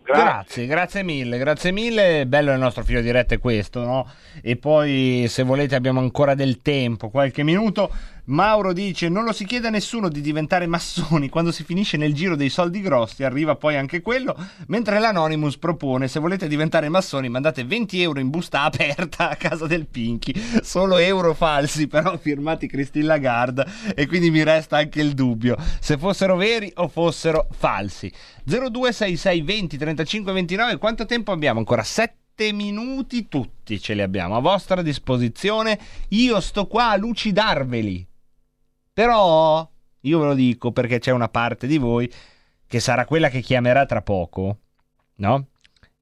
[SPEAKER 3] Grazie, grazie mille, grazie mille. Bello il nostro filo diretto è questo, no? E poi, se volete, abbiamo ancora del tempo, qualche minuto. Mauro dice: Non lo si chiede a nessuno di diventare massoni. Quando si finisce nel giro dei soldi grossi, arriva poi anche quello. Mentre l'Anonymous propone: Se volete diventare massoni, mandate 20 euro in busta aperta a casa del Pinky. Solo euro falsi, però firmati Christine Lagarde. E quindi mi resta anche il dubbio se fossero veri o fossero falsi. 0266 20 35 29. Quanto tempo abbiamo ancora? 7 minuti tutti ce li abbiamo a vostra disposizione. Io sto qua a lucidarveli. Però io ve lo dico perché c'è una parte di voi che sarà quella che chiamerà tra poco, no?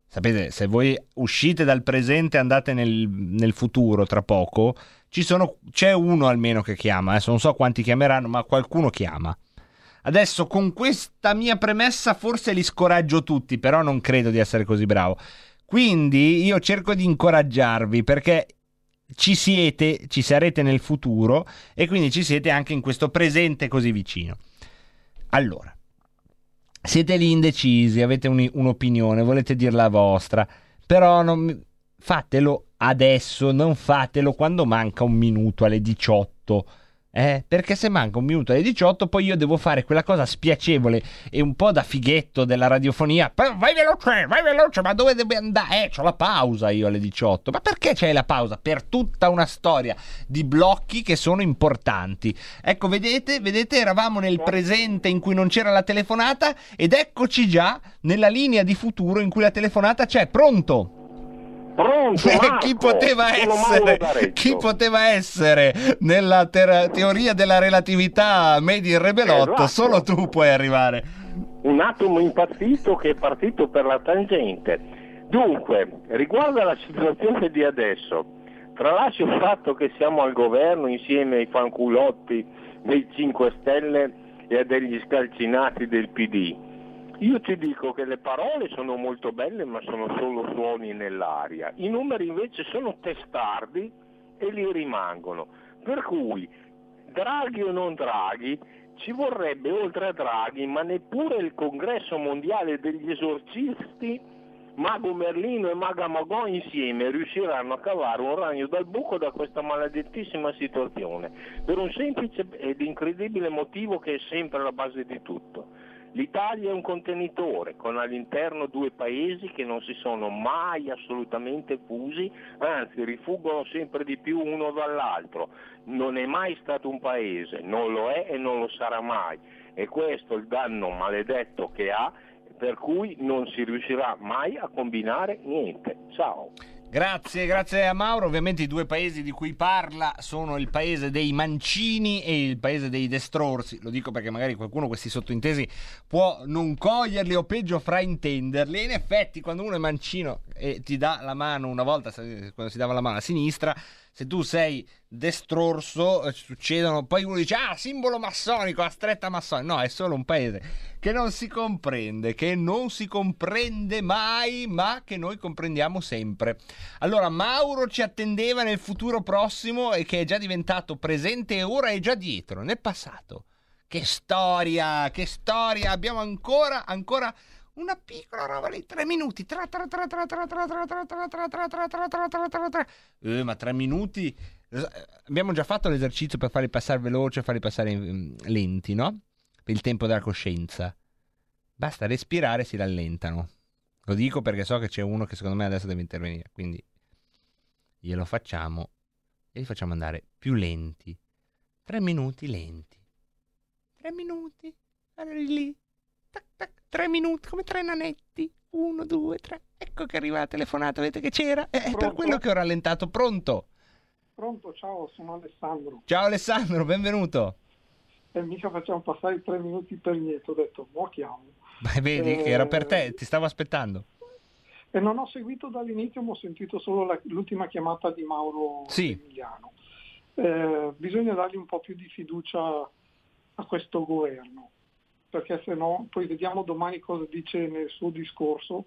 [SPEAKER 3] Sapete, se voi uscite dal presente e andate nel, nel futuro tra poco, sono, c'è uno almeno che chiama, adesso non so quanti chiameranno, ma qualcuno chiama. Adesso con questa mia premessa forse li scoraggio tutti, però non credo di essere così bravo. Quindi io cerco di incoraggiarvi perché ci siete, ci sarete nel futuro e quindi ci siete anche in questo presente così vicino. Allora, siete lì indecisi, avete un- un'opinione, volete dir la vostra, però non fatelo adesso, non fatelo quando manca un minuto alle 18. Eh, perché se manca un minuto alle 18 poi io devo fare quella cosa spiacevole e un po' da fighetto della radiofonia. "Però Vai veloce, vai veloce, ma dove devi andare? Eh, c'ho la pausa io alle 18. Ma perché c'hai la pausa? Per tutta una storia di blocchi che sono importanti. Ecco, vedete, vedete, eravamo nel presente in cui non c'era la telefonata ed eccoci già nella linea di futuro in cui la telefonata c'è. Pronto?
[SPEAKER 22] Pronto,
[SPEAKER 3] Eh,
[SPEAKER 22] Marco?
[SPEAKER 3] chi poteva essere? Chi poteva essere nella ter- teoria della relatività made in Rebelot?
[SPEAKER 22] Esatto.
[SPEAKER 3] Solo tu puoi arrivare.
[SPEAKER 22] Un atomo impazzito che è partito per la tangente. Dunque, riguardo alla situazione di adesso, tralascio il fatto che siamo al governo insieme ai fanculotti dei 5 Stelle e a degli scalcinati del PD. Io ti dico che le parole sono molto belle ma sono solo suoni nell'aria. I numeri invece sono testardi e li rimangono. Per cui, Draghi o non Draghi, ci vorrebbe oltre a Draghi, ma neppure il congresso mondiale degli esorcisti, Mago Merlino e Maga Magò insieme riusciranno a cavare un ragno dal buco da questa maledettissima situazione, per un semplice ed incredibile motivo che è sempre la base di tutto. L'Italia è un contenitore con all'interno due paesi che non si sono mai assolutamente fusi, anzi rifuggono sempre di più uno dall'altro. Non è mai stato un paese, non lo è e non lo sarà mai. E questo è il danno maledetto che ha, per cui non si riuscirà mai a combinare niente. Ciao.
[SPEAKER 3] Grazie, grazie a Mauro. Ovviamente i due paesi di cui parla sono il paese dei mancini e il paese dei destrorsi. Lo dico perché magari qualcuno questi sottintesi può non coglierli o peggio fraintenderli. In effetti, quando uno è mancino e ti dà la mano una volta, quando si dava la mano a sinistra, se tu sei destrorso, eh, succedono. Poi uno dice: Ah, simbolo massonico, la stretta massonica. No, è solo un paese che non si comprende, che non si comprende mai, ma che noi comprendiamo sempre. Allora, Mauro ci attendeva nel futuro prossimo e che è già diventato presente e ora è già dietro, nel passato. Che storia, che storia! Abbiamo ancora, ancora una piccola roba lì, tre minuti. Tra, tra, tra, tra, tra, tra, tra, tra, tra, tra, tra, tra, tra, tra, tra, tra, tra. Eh, ma tre minuti? Eh, Abbiamo già fatto l'esercizio per farli passare veloci e farli passare mm, lenti, no? Per il tempo della coscienza. Basta respirare e si rallentano. Lo dico perché so che c'è uno che secondo me adesso deve intervenire, quindi glielo facciamo e li facciamo andare più lenti. Tre minuti lenti. Tre minuti. Arrivi lì. Tac, tac, tre minuti, come tre nanetti. Uno, due, tre. Ecco che arriva la telefonata, vedete che c'era? Eh, È per quello che ho rallentato. Pronto?
[SPEAKER 23] Pronto, ciao, sono Alessandro.
[SPEAKER 3] Ciao Alessandro, benvenuto.
[SPEAKER 23] E mica facciamo passare i tre minuti per niente, ho detto, mo chiamo.
[SPEAKER 3] Beh, vedi che era per te, ti stavo aspettando.
[SPEAKER 23] E non ho seguito dall'inizio, ma ho sentito solo la- l'ultima chiamata di Mauro
[SPEAKER 3] Sì.
[SPEAKER 23] Emiliano. Eh, bisogna dargli un po' più di fiducia a questo governo, perché se no, poi vediamo domani cosa dice nel suo discorso,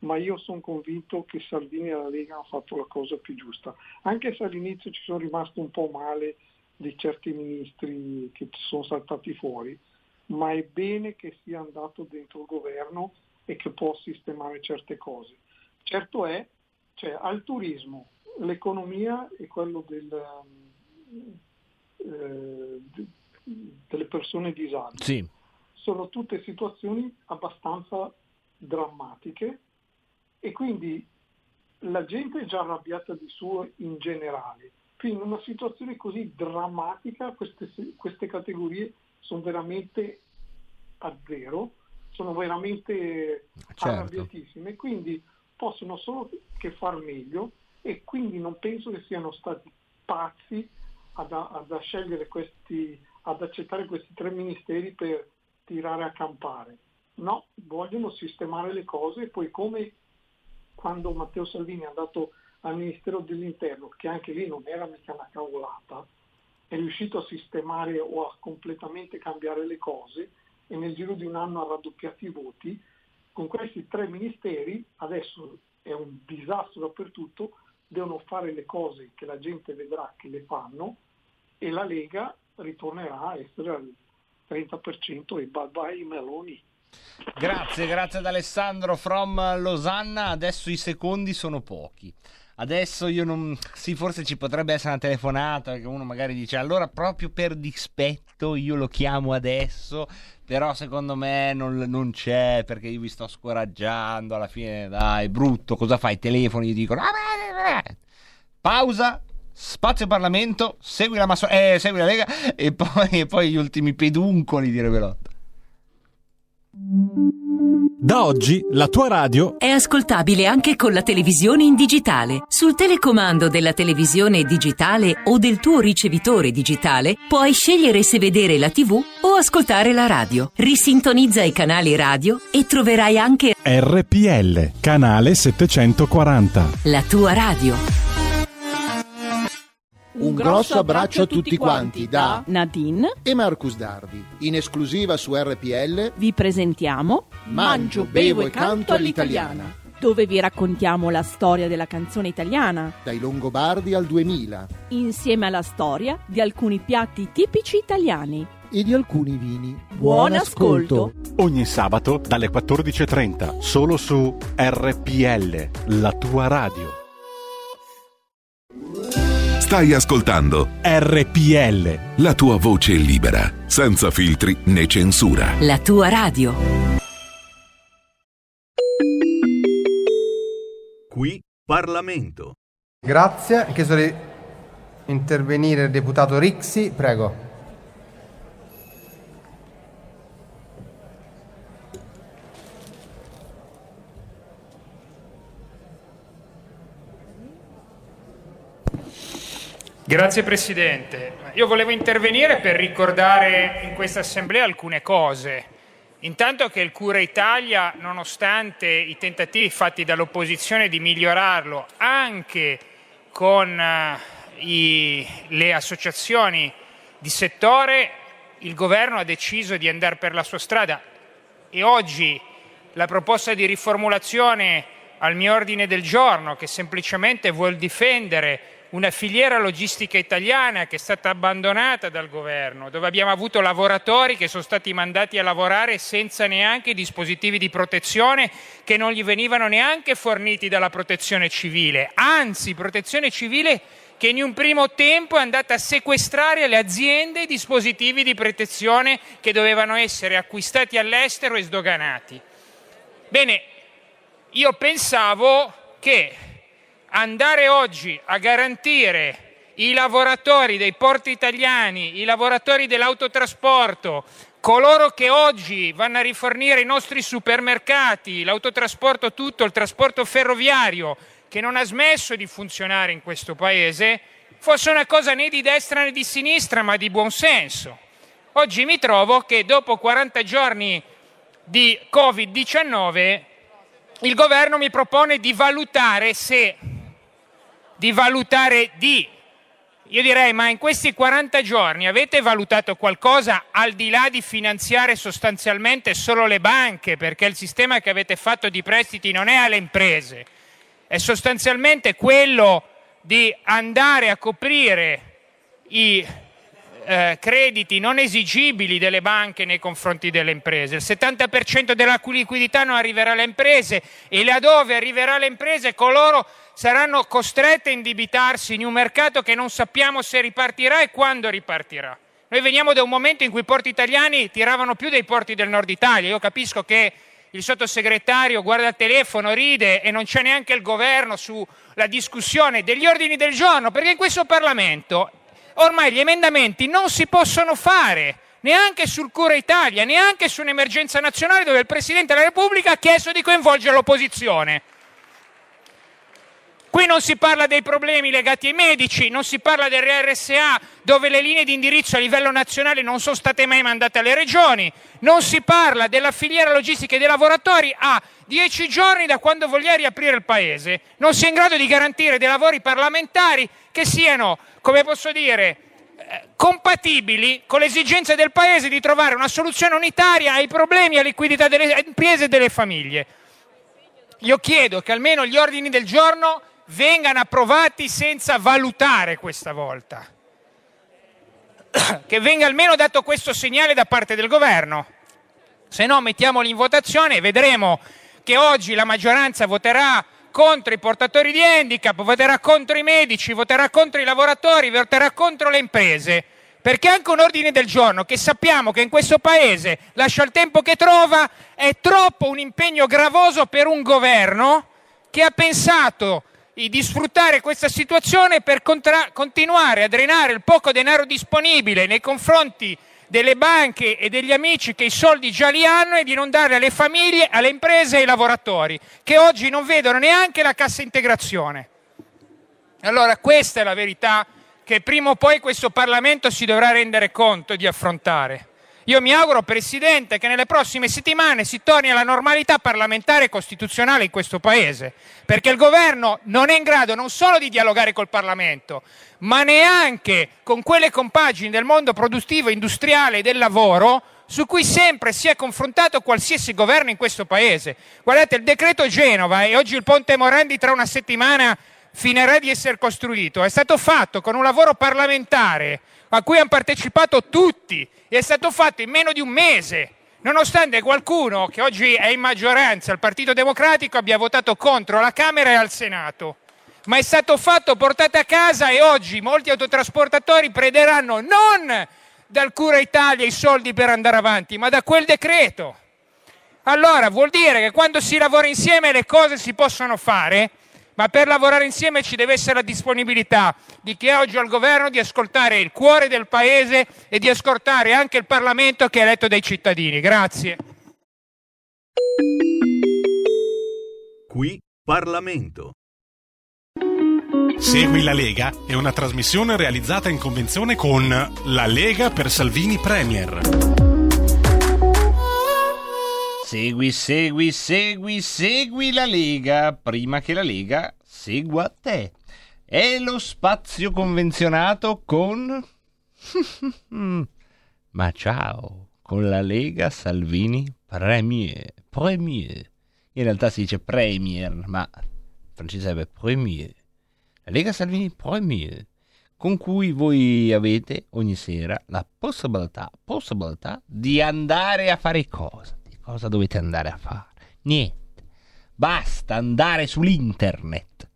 [SPEAKER 23] ma io sono convinto che Salvini e la Lega hanno fatto la cosa più giusta, anche se all'inizio ci sono rimasto un po' male di certi ministri che ci sono saltati fuori, ma è bene che sia andato dentro il governo e che può sistemare certe cose. Certo è, cioè, al turismo, l'economia e quello del, um, eh, delle persone disabili
[SPEAKER 3] Sì.
[SPEAKER 23] sono tutte situazioni abbastanza drammatiche e quindi la gente è già arrabbiata di suo in generale. Quindi in una situazione così drammatica queste, queste categorie sono veramente a zero, sono veramente
[SPEAKER 3] Certo.
[SPEAKER 23] arrabbiatissime, quindi possono solo che far meglio e quindi non penso che siano stati pazzi ad, ad a scegliere questi, ad accettare questi tre ministeri per tirare a campare. No, vogliono sistemare le cose e poi come quando Matteo Salvini è andato al Ministero dell'Interno, che anche lì non era mica una cavolata, è riuscito a sistemare o a completamente cambiare le cose e nel giro di un anno ha raddoppiato i voti. Con questi tre ministeri adesso è un disastro dappertutto, devono fare le cose che la gente vedrà che le fanno e la Lega ritornerà a essere al 30% e bye bye Meloni.
[SPEAKER 3] Grazie, grazie ad Alessandro from Losanna. Adesso i secondi sono pochi. Adesso io non. Sì, forse ci potrebbe essere una telefonata che uno magari dice allora proprio per dispetto io lo chiamo adesso. Però secondo me non, non c'è perché io vi sto scoraggiando. Alla fine, dai, brutto. Cosa fai? Telefoni, gli dicono. Pausa. Spazio Parlamento, segui la, masso- eh, segui la Lega e (laughs) poi, e poi gli ultimi peduncoli di Revelotta.
[SPEAKER 24] Da oggi la tua radio
[SPEAKER 25] È ascoltabile anche con la televisione in digitale. Sul telecomando della televisione digitale o del tuo ricevitore digitale puoi scegliere se vedere la TV o ascoltare la radio. Risintonizza i canali radio e troverai anche
[SPEAKER 24] RPL, canale 740.
[SPEAKER 25] la tua radio.
[SPEAKER 26] Un grosso abbraccio a tutti quanti da
[SPEAKER 27] Nadine
[SPEAKER 26] e Marcus Dardi. In esclusiva su RPL
[SPEAKER 27] vi presentiamo
[SPEAKER 26] Mangio, bevo e canto all'italiana.
[SPEAKER 27] dove vi raccontiamo la storia della canzone italiana,
[SPEAKER 26] Dai Longobardi al 2000
[SPEAKER 27] insieme alla storia di alcuni piatti tipici italiani.
[SPEAKER 26] e di alcuni vini.
[SPEAKER 27] Buon ascolto.
[SPEAKER 24] Ogni sabato dalle 14.30, solo su RPL, la tua radio.
[SPEAKER 14] Stai ascoltando
[SPEAKER 24] RPL.
[SPEAKER 14] la tua voce libera, senza filtri né censura.
[SPEAKER 25] La tua radio.
[SPEAKER 28] Qui Parlamento.
[SPEAKER 29] Grazie. Ha chiesto di intervenire il deputato Rixi. Prego.
[SPEAKER 30] Grazie Presidente. Io volevo intervenire per ricordare in questa Assemblea alcune cose. Intanto che il Cura Italia, nonostante i tentativi fatti dall'opposizione di migliorarlo anche con eh, i- le associazioni di settore, il governo ha deciso di andare per la sua strada e oggi la proposta di riformulazione al mio ordine del giorno, che semplicemente vuol difendere una filiera logistica italiana che è stata abbandonata dal governo, dove abbiamo avuto lavoratori che sono stati mandati a lavorare senza neanche i dispositivi di protezione che non gli venivano neanche forniti dalla protezione civile, anzi protezione civile che in un primo tempo è andata a sequestrare alle aziende i dispositivi di protezione che dovevano essere acquistati all'estero e sdoganati. Bene, io pensavo che andare oggi a garantire i lavoratori dei porti italiani, i lavoratori dell'autotrasporto, coloro che oggi vanno a rifornire i nostri supermercati, l'autotrasporto tutto, il trasporto ferroviario, che non ha smesso di funzionare in questo Paese, fosse una cosa né di destra né di sinistra, ma di buon senso. Oggi mi trovo che dopo 40 giorni di Covid-19 il governo mi propone di valutare se, di valutare di, io direi, ma in questi 40 giorni avete valutato qualcosa al di là di finanziare sostanzialmente solo le banche, perché il sistema che avete fatto di prestiti non è alle imprese, è sostanzialmente quello di andare a coprire i eh, crediti non esigibili delle banche nei confronti delle imprese. Il 70% della liquidità non arriverà alle imprese e laddove arriverà alle imprese coloro saranno costrette a indebitarsi in un mercato che non sappiamo se ripartirà e quando ripartirà. Noi veniamo da un momento in cui i porti italiani tiravano più dei porti del nord Italia. Io capisco che il sottosegretario guarda il telefono, ride e non c'è neanche il governo sulla discussione degli ordini del giorno, perché in questo Parlamento ormai gli emendamenti non si possono fare neanche sul Cura Italia, neanche su un'emergenza nazionale dove il Presidente della Repubblica ha chiesto di coinvolgere l'opposizione. Qui non si parla dei problemi legati ai medici, non si parla del RSA dove le linee di indirizzo a livello nazionale non sono state mai mandate alle regioni, non si parla della filiera logistica dei lavoratori a dieci giorni da quando voglia riaprire il Paese, non si è in grado di garantire dei lavori parlamentari che siano, come posso dire, eh, compatibili con le esigenze del Paese di trovare una soluzione unitaria ai problemi alla liquidità delle imprese e delle famiglie. Io chiedo che almeno gli ordini del giorno vengano approvati senza valutare questa volta, che venga almeno dato questo segnale da parte del governo. Se no mettiamoli in votazione e vedremo che oggi la maggioranza voterà contro i portatori di handicap, voterà contro i medici, voterà contro i lavoratori, voterà contro le imprese. Perché anche un ordine del giorno che sappiamo che in questo paese lascia il tempo che trova è troppo un impegno gravoso per un governo che ha pensato di sfruttare questa situazione per contra- continuare a drenare il poco denaro disponibile nei confronti delle banche e degli amici che i soldi già li hanno e di non dare alle famiglie, alle imprese e ai lavoratori che oggi non vedono neanche la cassa integrazione. Allora questa è la verità che prima o poi questo Parlamento si dovrà rendere conto di affrontare. Io mi auguro, Presidente, che nelle prossime settimane si torni alla normalità parlamentare e costituzionale in questo Paese, perché il Governo non è in grado non solo di dialogare col Parlamento, ma neanche con quelle compagini del mondo produttivo, industriale e del lavoro su cui sempre si è confrontato qualsiasi governo in questo Paese. Guardate, il decreto Genova e oggi il Ponte Morandi tra una settimana finirà di essere costruito, è stato fatto con un lavoro parlamentare a cui hanno partecipato tutti e è stato fatto in meno di un mese, nonostante qualcuno che oggi è in maggioranza, il Partito Democratico, abbia votato contro alla Camera e al Senato. Ma è stato fatto, portato a casa e oggi molti autotrasportatori prenderanno non dal Cura Italia i soldi per andare avanti, ma da quel decreto. Allora vuol dire che quando si lavora insieme le cose si possono fare ma per lavorare insieme ci deve essere la disponibilità di chi è oggi al governo di ascoltare il cuore del Paese e di ascoltare anche il Parlamento che è eletto dai cittadini. Grazie.
[SPEAKER 28] Qui Parlamento.
[SPEAKER 24] Segui la Lega è una trasmissione realizzata in convenzione con La Lega per Salvini Premier.
[SPEAKER 3] Segui, segui, segui, segui la Lega prima che la Lega segua te. È lo spazio convenzionato con... (laughs) Ma ciao, con la Lega Salvini Premier. Premier. In realtà si dice Premier, ma francese sarebbe Premier. La Lega Salvini Premier, con cui voi avete ogni sera la possibilità, possibilità di andare a fare cosa? Cosa dovete andare a fare? Niente. Basta andare sull'internet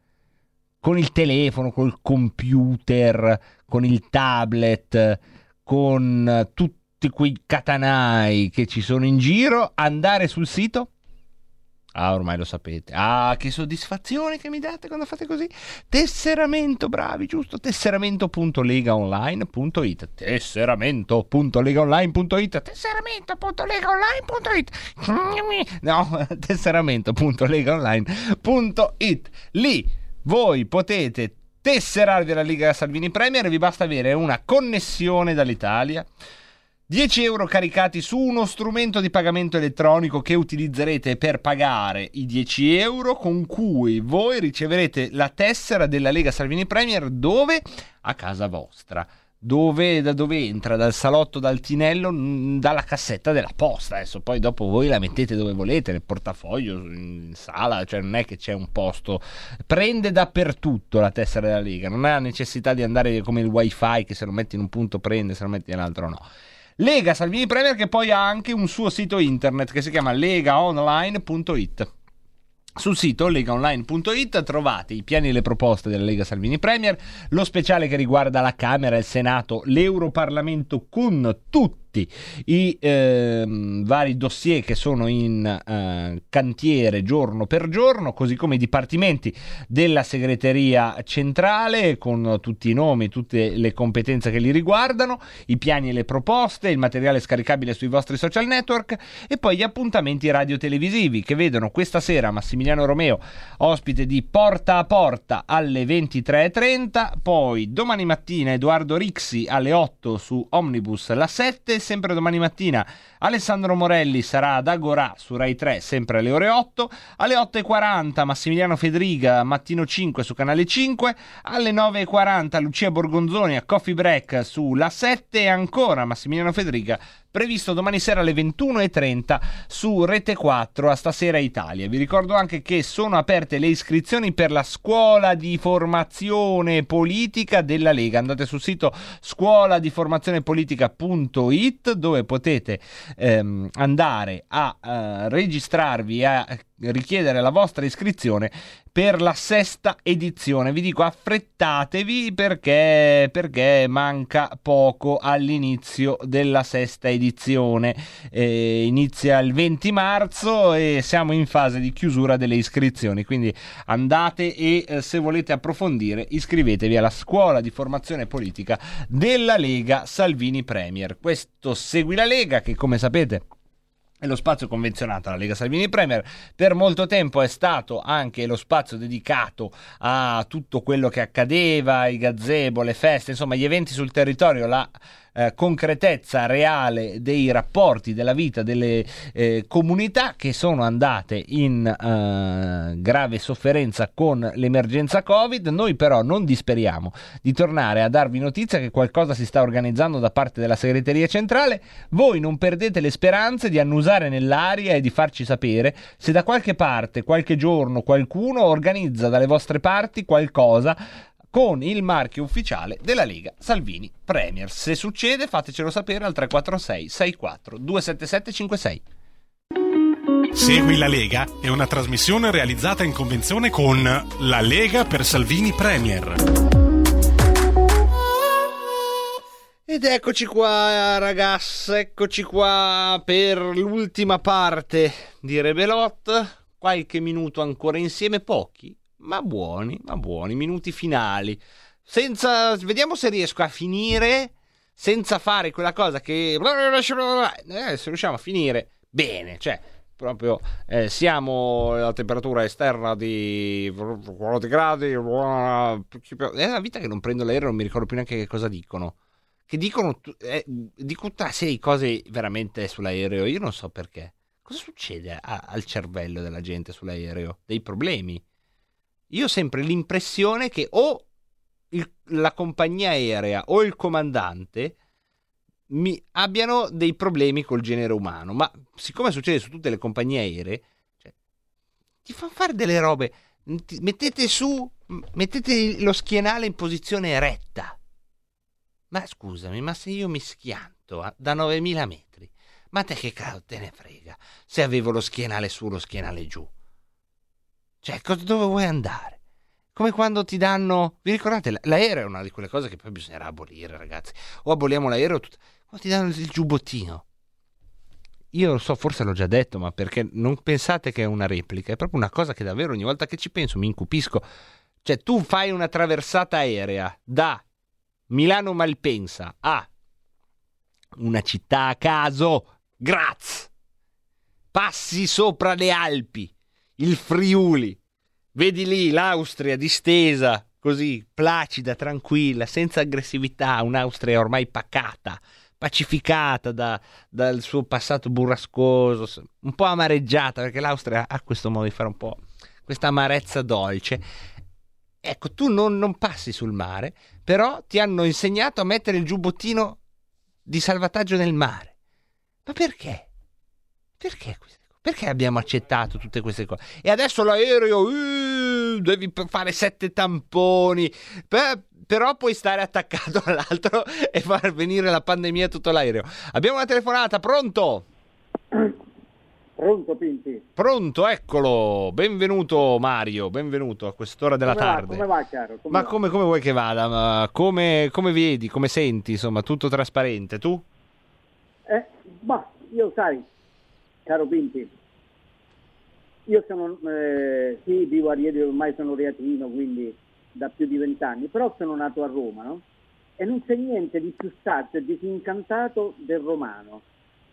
[SPEAKER 3] con il telefono, col computer, con il tablet, con tutti quei catanai che ci sono in giro, andare sul sito Ah, ormai lo sapete. Ah, che soddisfazione che mi date quando fate così. Tesseramento, bravi, giusto? Tesseramento.legaonline.it. Tesseramento.legaonline.it. Tesseramento.legaonline.it. No, (laughs) tesseramento.legaonline.it. Lì voi potete tesserarvi alla Liga Salvini Premier vi basta avere una connessione dall'Italia. 10 euro caricati su uno strumento di pagamento elettronico che utilizzerete per pagare i 10 euro con cui voi riceverete la tessera della Lega Salvini Premier dove? A casa vostra. Dove, da dove entra? Dal salotto, dal tinello, dalla cassetta della posta. Adesso poi dopo voi la mettete dove volete, nel portafoglio, in sala, cioè non è che c'è un posto. Prende dappertutto la tessera della Lega, non ha necessità di andare come il wifi che se lo metti in un punto prende, se lo metti in un altro no. Lega Salvini Premier che poi ha anche un suo sito internet che si chiama legaonline.it. Sul sito legaonline.it trovate i piani e le proposte della Lega Salvini Premier, lo speciale che riguarda la Camera, il Senato, l'Europarlamento con tutti i ehm, vari dossier che sono in eh, cantiere giorno per giorno, così come i dipartimenti della segreteria centrale con tutti i nomi, tutte le competenze che li riguardano, i piani e le proposte, il materiale scaricabile sui vostri social network e poi gli appuntamenti radio-televisivi che vedono questa sera Massimiliano Romeo ospite di Porta a Porta alle 23.30, poi domani mattina Edoardo Rixi alle 8 su Omnibus la 7 sempre domani mattina. Alessandro Morelli sarà ad Agorà su Rai 3 sempre alle ore 8, alle 8.40 Massimiliano Federiga mattino 5 su Canale 5, alle 9.40 Lucia Borgonzoni a Coffee Break su La 7 e ancora Massimiliano Federiga previsto domani sera alle 21.30 su Rete 4 a Stasera Italia. Vi ricordo anche che sono aperte le iscrizioni per la scuola di formazione politica della Lega. Andate sul sito scuola di formazione politica.it dove potete ehm, andare a eh, registrarvi e a richiedere la vostra iscrizione per la sesta edizione. Vi dico affrettatevi perché, perché manca poco all'inizio della sesta edizione. Eh, inizia il 20 marzo e siamo in fase di chiusura delle iscrizioni. Quindi andate e eh, se volete approfondire iscrivetevi alla scuola di formazione politica della Lega Salvini Premier. Questo Segui la Lega che come sapete è lo spazio convenzionato alla Lega Salvini Premier. Per molto tempo è stato anche lo spazio dedicato a tutto quello che accadeva, i gazebo, le feste, insomma gli eventi sul territorio, la eh, concretezza reale dei rapporti, della vita delle eh, comunità che sono andate in eh, grave sofferenza con l'emergenza Covid. Noi però non disperiamo di tornare a darvi notizia che qualcosa si sta organizzando da parte della segreteria centrale. Voi non perdete le speranze di annusare nell'aria e di farci sapere se da qualche parte, qualche giorno, qualcuno organizza dalle vostre parti qualcosa con il marchio ufficiale della Lega Salvini Premier. Se succede fatecelo sapere al 346 64 277 56.
[SPEAKER 31] Segui la Lega è una trasmissione realizzata in convenzione con La Lega per Salvini Premier.
[SPEAKER 3] Ed eccoci qua ragazzi, eccoci qua per l'ultima parte di Rebelot. Qualche minuto ancora insieme, pochi, ma buoni, ma buoni, minuti finali. Senza, vediamo se riesco a finire senza fare quella cosa che... Eh, se riusciamo a finire bene, cioè proprio eh, siamo alla temperatura esterna di 40 gradi, è una vita che non prendo l'aereo, non mi ricordo più neanche che cosa dicono. Che dicono, eh, dico tutta una serie di cose veramente sull'aereo, io non so perché. Cosa succede a, al cervello della gente sull'aereo? Dei problemi. Io ho sempre l'impressione che o il, la compagnia aerea o il comandante mi abbiano dei problemi col genere umano, ma siccome succede su tutte le compagnie aeree, cioè, ti fanno fare delle robe, ti, mettete su, mettete lo schienale in posizione eretta. Ma scusami, ma se io mi schianto a, da 9000 metri, ma te che cazzo te ne frega se avevo lo schienale su, lo schienale giù? Cioè, dove vuoi andare? Come quando ti danno. Vi ricordate? L'aereo è una di quelle cose che poi bisognerà abolire, ragazzi. O aboliamo l'aereo. Tut... Quando ti danno il giubbottino. Io lo so, forse l'ho già detto, ma perché non pensate che è una replica, è proprio una cosa che davvero ogni volta che ci penso mi incupisco. Cioè, tu fai una traversata aerea da Milano Malpensa a una città a caso, Graz. Passi sopra le Alpi, il Friuli, Vedi lì l'Austria distesa, così placida, tranquilla, senza aggressività, un'Austria ormai pacata, pacificata da- dal suo passato burrascoso, un po' amareggiata, perché l'Austria ha questo modo di fare un po' questa amarezza dolce. Ecco, tu non, non passi sul mare, però ti hanno insegnato a mettere il giubbottino di salvataggio nel mare. Ma perché? Perché queste cose? Perché abbiamo accettato tutte queste cose? E adesso l'aereo, eh, devi fare sette tamponi, pe- però puoi stare attaccato (laughs) all'altro e far venire la pandemia tutto l'aereo. Abbiamo una telefonata, pronto?
[SPEAKER 32] Pronto Pinti?
[SPEAKER 3] Pronto, eccolo. Benvenuto Mario, benvenuto a quest'ora della
[SPEAKER 32] come va,
[SPEAKER 3] tarde.
[SPEAKER 32] come va Chiaro? Come
[SPEAKER 3] Ma
[SPEAKER 32] va?
[SPEAKER 3] come, come vuoi che vada? Come, come vedi, come senti? Insomma, tutto trasparente. Tu?
[SPEAKER 32] Eh, ma io sai, caro Pinti, io sono, eh, sì, vivo a Rieti, ormai sono reatino, quindi da più di vent'anni, però sono nato a Roma, no? E non c'è niente di più saggio e disincantato del romano,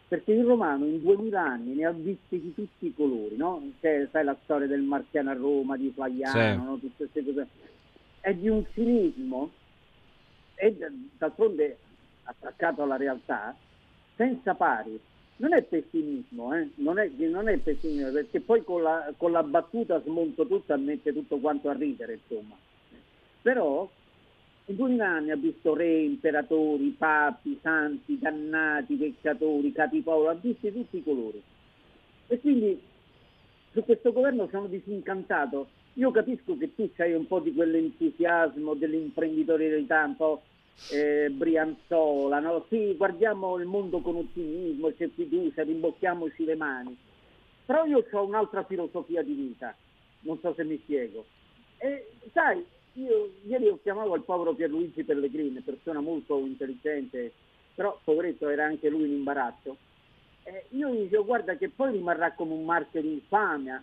[SPEAKER 32] perché il romano in 2000 anni ne ha visti di tutti i colori, no? C'è, sai la storia del Marziano a Roma, di Flaiano,
[SPEAKER 33] Sì.
[SPEAKER 32] no? tutte queste cose. È di un cinismo e d'altronde attaccato alla realtà senza pari. Non è pessimismo, eh? non, è, non è pessimismo, perché poi con la, con la battuta smonto tutto e mette tutto quanto a ridere, insomma. Però in 2000 anni ha visto re, imperatori, papi, santi, dannati, peccatori, capi Paolo, ha visto tutti i colori. E quindi su questo governo sono disincantato. Io capisco che tu hai un po' di quell'entusiasmo dell'imprenditorialità, un po' eh, brianzola, no? Sì, guardiamo il mondo con ottimismo, c'è fiducia, rimbocchiamoci le mani. Però io ho un'altra filosofia di vita, non so se mi spiego. E sai, io ieri ho chiamato il povero Pierluigi Pellegrini, persona molto intelligente, però poveretto era anche lui in imbarazzo. Eh, io gli dicevo guarda che poi rimarrà come un marchio di infamia.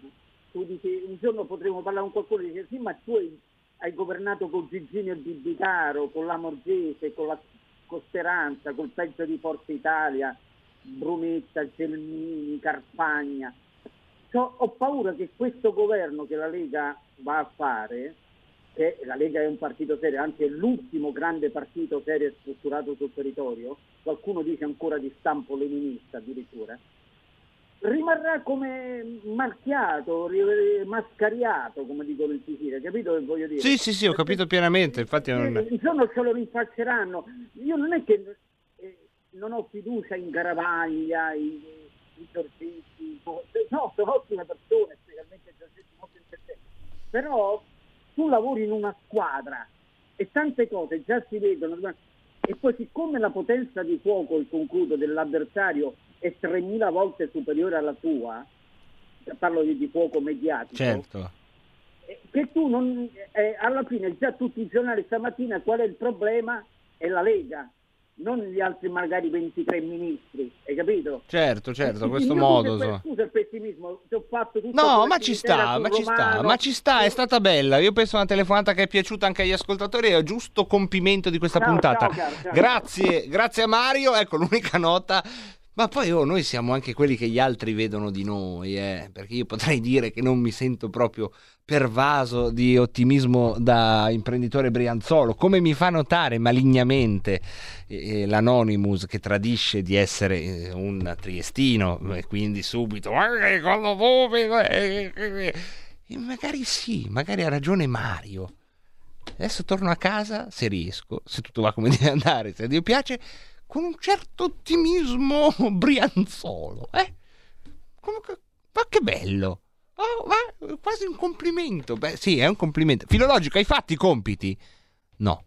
[SPEAKER 32] Tu dici, un giorno potremo parlare con qualcuno e dice sì ma tu hai, hai governato con Gigino Bibitaro, con la Morgese, con la Costeranza, col peggio di Forza Italia, Brunetta, Gelmini, Carpagna. Cioè, ho paura che questo governo che la Lega va a fare, che la Lega è un partito serio, è l'ultimo grande partito serio strutturato sul territorio, qualcuno dice ancora di stampo leninista addirittura, rimarrà come marchiato, ri- mascariato, come dicono in Sicilia, capito che voglio dire?
[SPEAKER 3] Sì, sì, sì, ho capito pienamente. Infatti, non...
[SPEAKER 32] Eh, Il giorno ce lo rinfacceranno. Io non è che eh, non ho fiducia in Garavaglia, in, in Giorgetti, no, sono ottime persone, specialmente Giorgetti molto intelligenti. Però tu lavori in una squadra e tante cose già si vedono. E poi siccome la potenza di fuoco, il concludo dell'avversario è 3.000 volte superiore alla tua, parlo di, di fuoco mediatico,
[SPEAKER 3] Certo.
[SPEAKER 32] eh, che tu non, eh, alla fine già tutti i giornali stamattina qual è il problema? È la Lega, non gli altri magari 23 ministri, hai capito?
[SPEAKER 3] Certo, certo,
[SPEAKER 32] Eh,
[SPEAKER 3] questo modo. insomma.
[SPEAKER 32] Scusa il pessimismo, ti ho fatto tutto
[SPEAKER 3] No, ma ci sta, ma ci sta, ma ci sta, è stata bella. Io penso una telefonata che è piaciuta anche agli ascoltatori e giusto compimento di questa
[SPEAKER 32] Ciao,
[SPEAKER 3] puntata.
[SPEAKER 32] ciao, ciao.
[SPEAKER 3] Grazie, grazie a Mario. Ecco l'unica nota. Ma poi oh, noi siamo anche quelli che gli altri vedono di noi, eh, perché io potrei dire che non mi sento proprio pervaso di ottimismo da imprenditore brianzolo, come mi fa notare malignamente eh, eh, l'Anonymous che tradisce di essere eh, un triestino e quindi subito "Eh, con lo eh, eh, eh". E magari sì, magari ha ragione Mario. Adesso torno a casa, se riesco, se tutto va come (laughs) deve andare, se Dio piace, con un certo ottimismo (laughs) brianzolo. Eh? Comunque, ma che bello! Oh, ma quasi un complimento. Beh, sì, è un complimento. Filologico, hai fatto i compiti? No.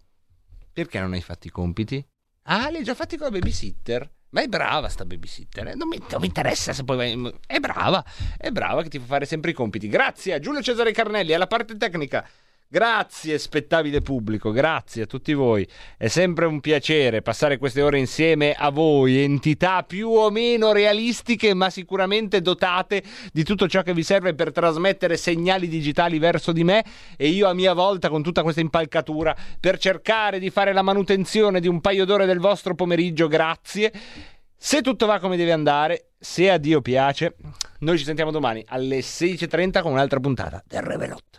[SPEAKER 3] Perché non hai fatto i compiti? Ah, li hai già fatti con la babysitter? Ma è brava sta babysitter, eh? non, mi, non mi interessa se poi vai... È brava, è brava che ti fa fare sempre i compiti. Grazie a Giulio Cesare Carnelli, alla parte tecnica. Grazie spettabile pubblico, grazie a tutti voi. È sempre un piacere passare queste ore insieme a voi, entità più o meno realistiche, ma sicuramente dotate di tutto ciò che vi serve per trasmettere segnali digitali verso di me e io a mia volta con tutta questa impalcatura per cercare di fare la manutenzione di un paio d'ore del vostro pomeriggio. Grazie. Se tutto va come deve andare, se a Dio piace, noi ci sentiamo domani alle 16.30 con un'altra puntata del Revelot.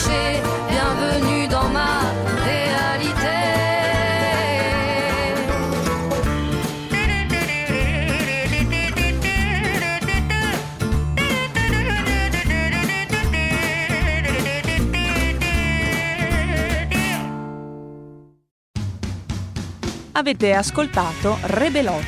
[SPEAKER 34] clichés. Bienvenue dans ma.
[SPEAKER 27] Avete ascoltato Rebelot,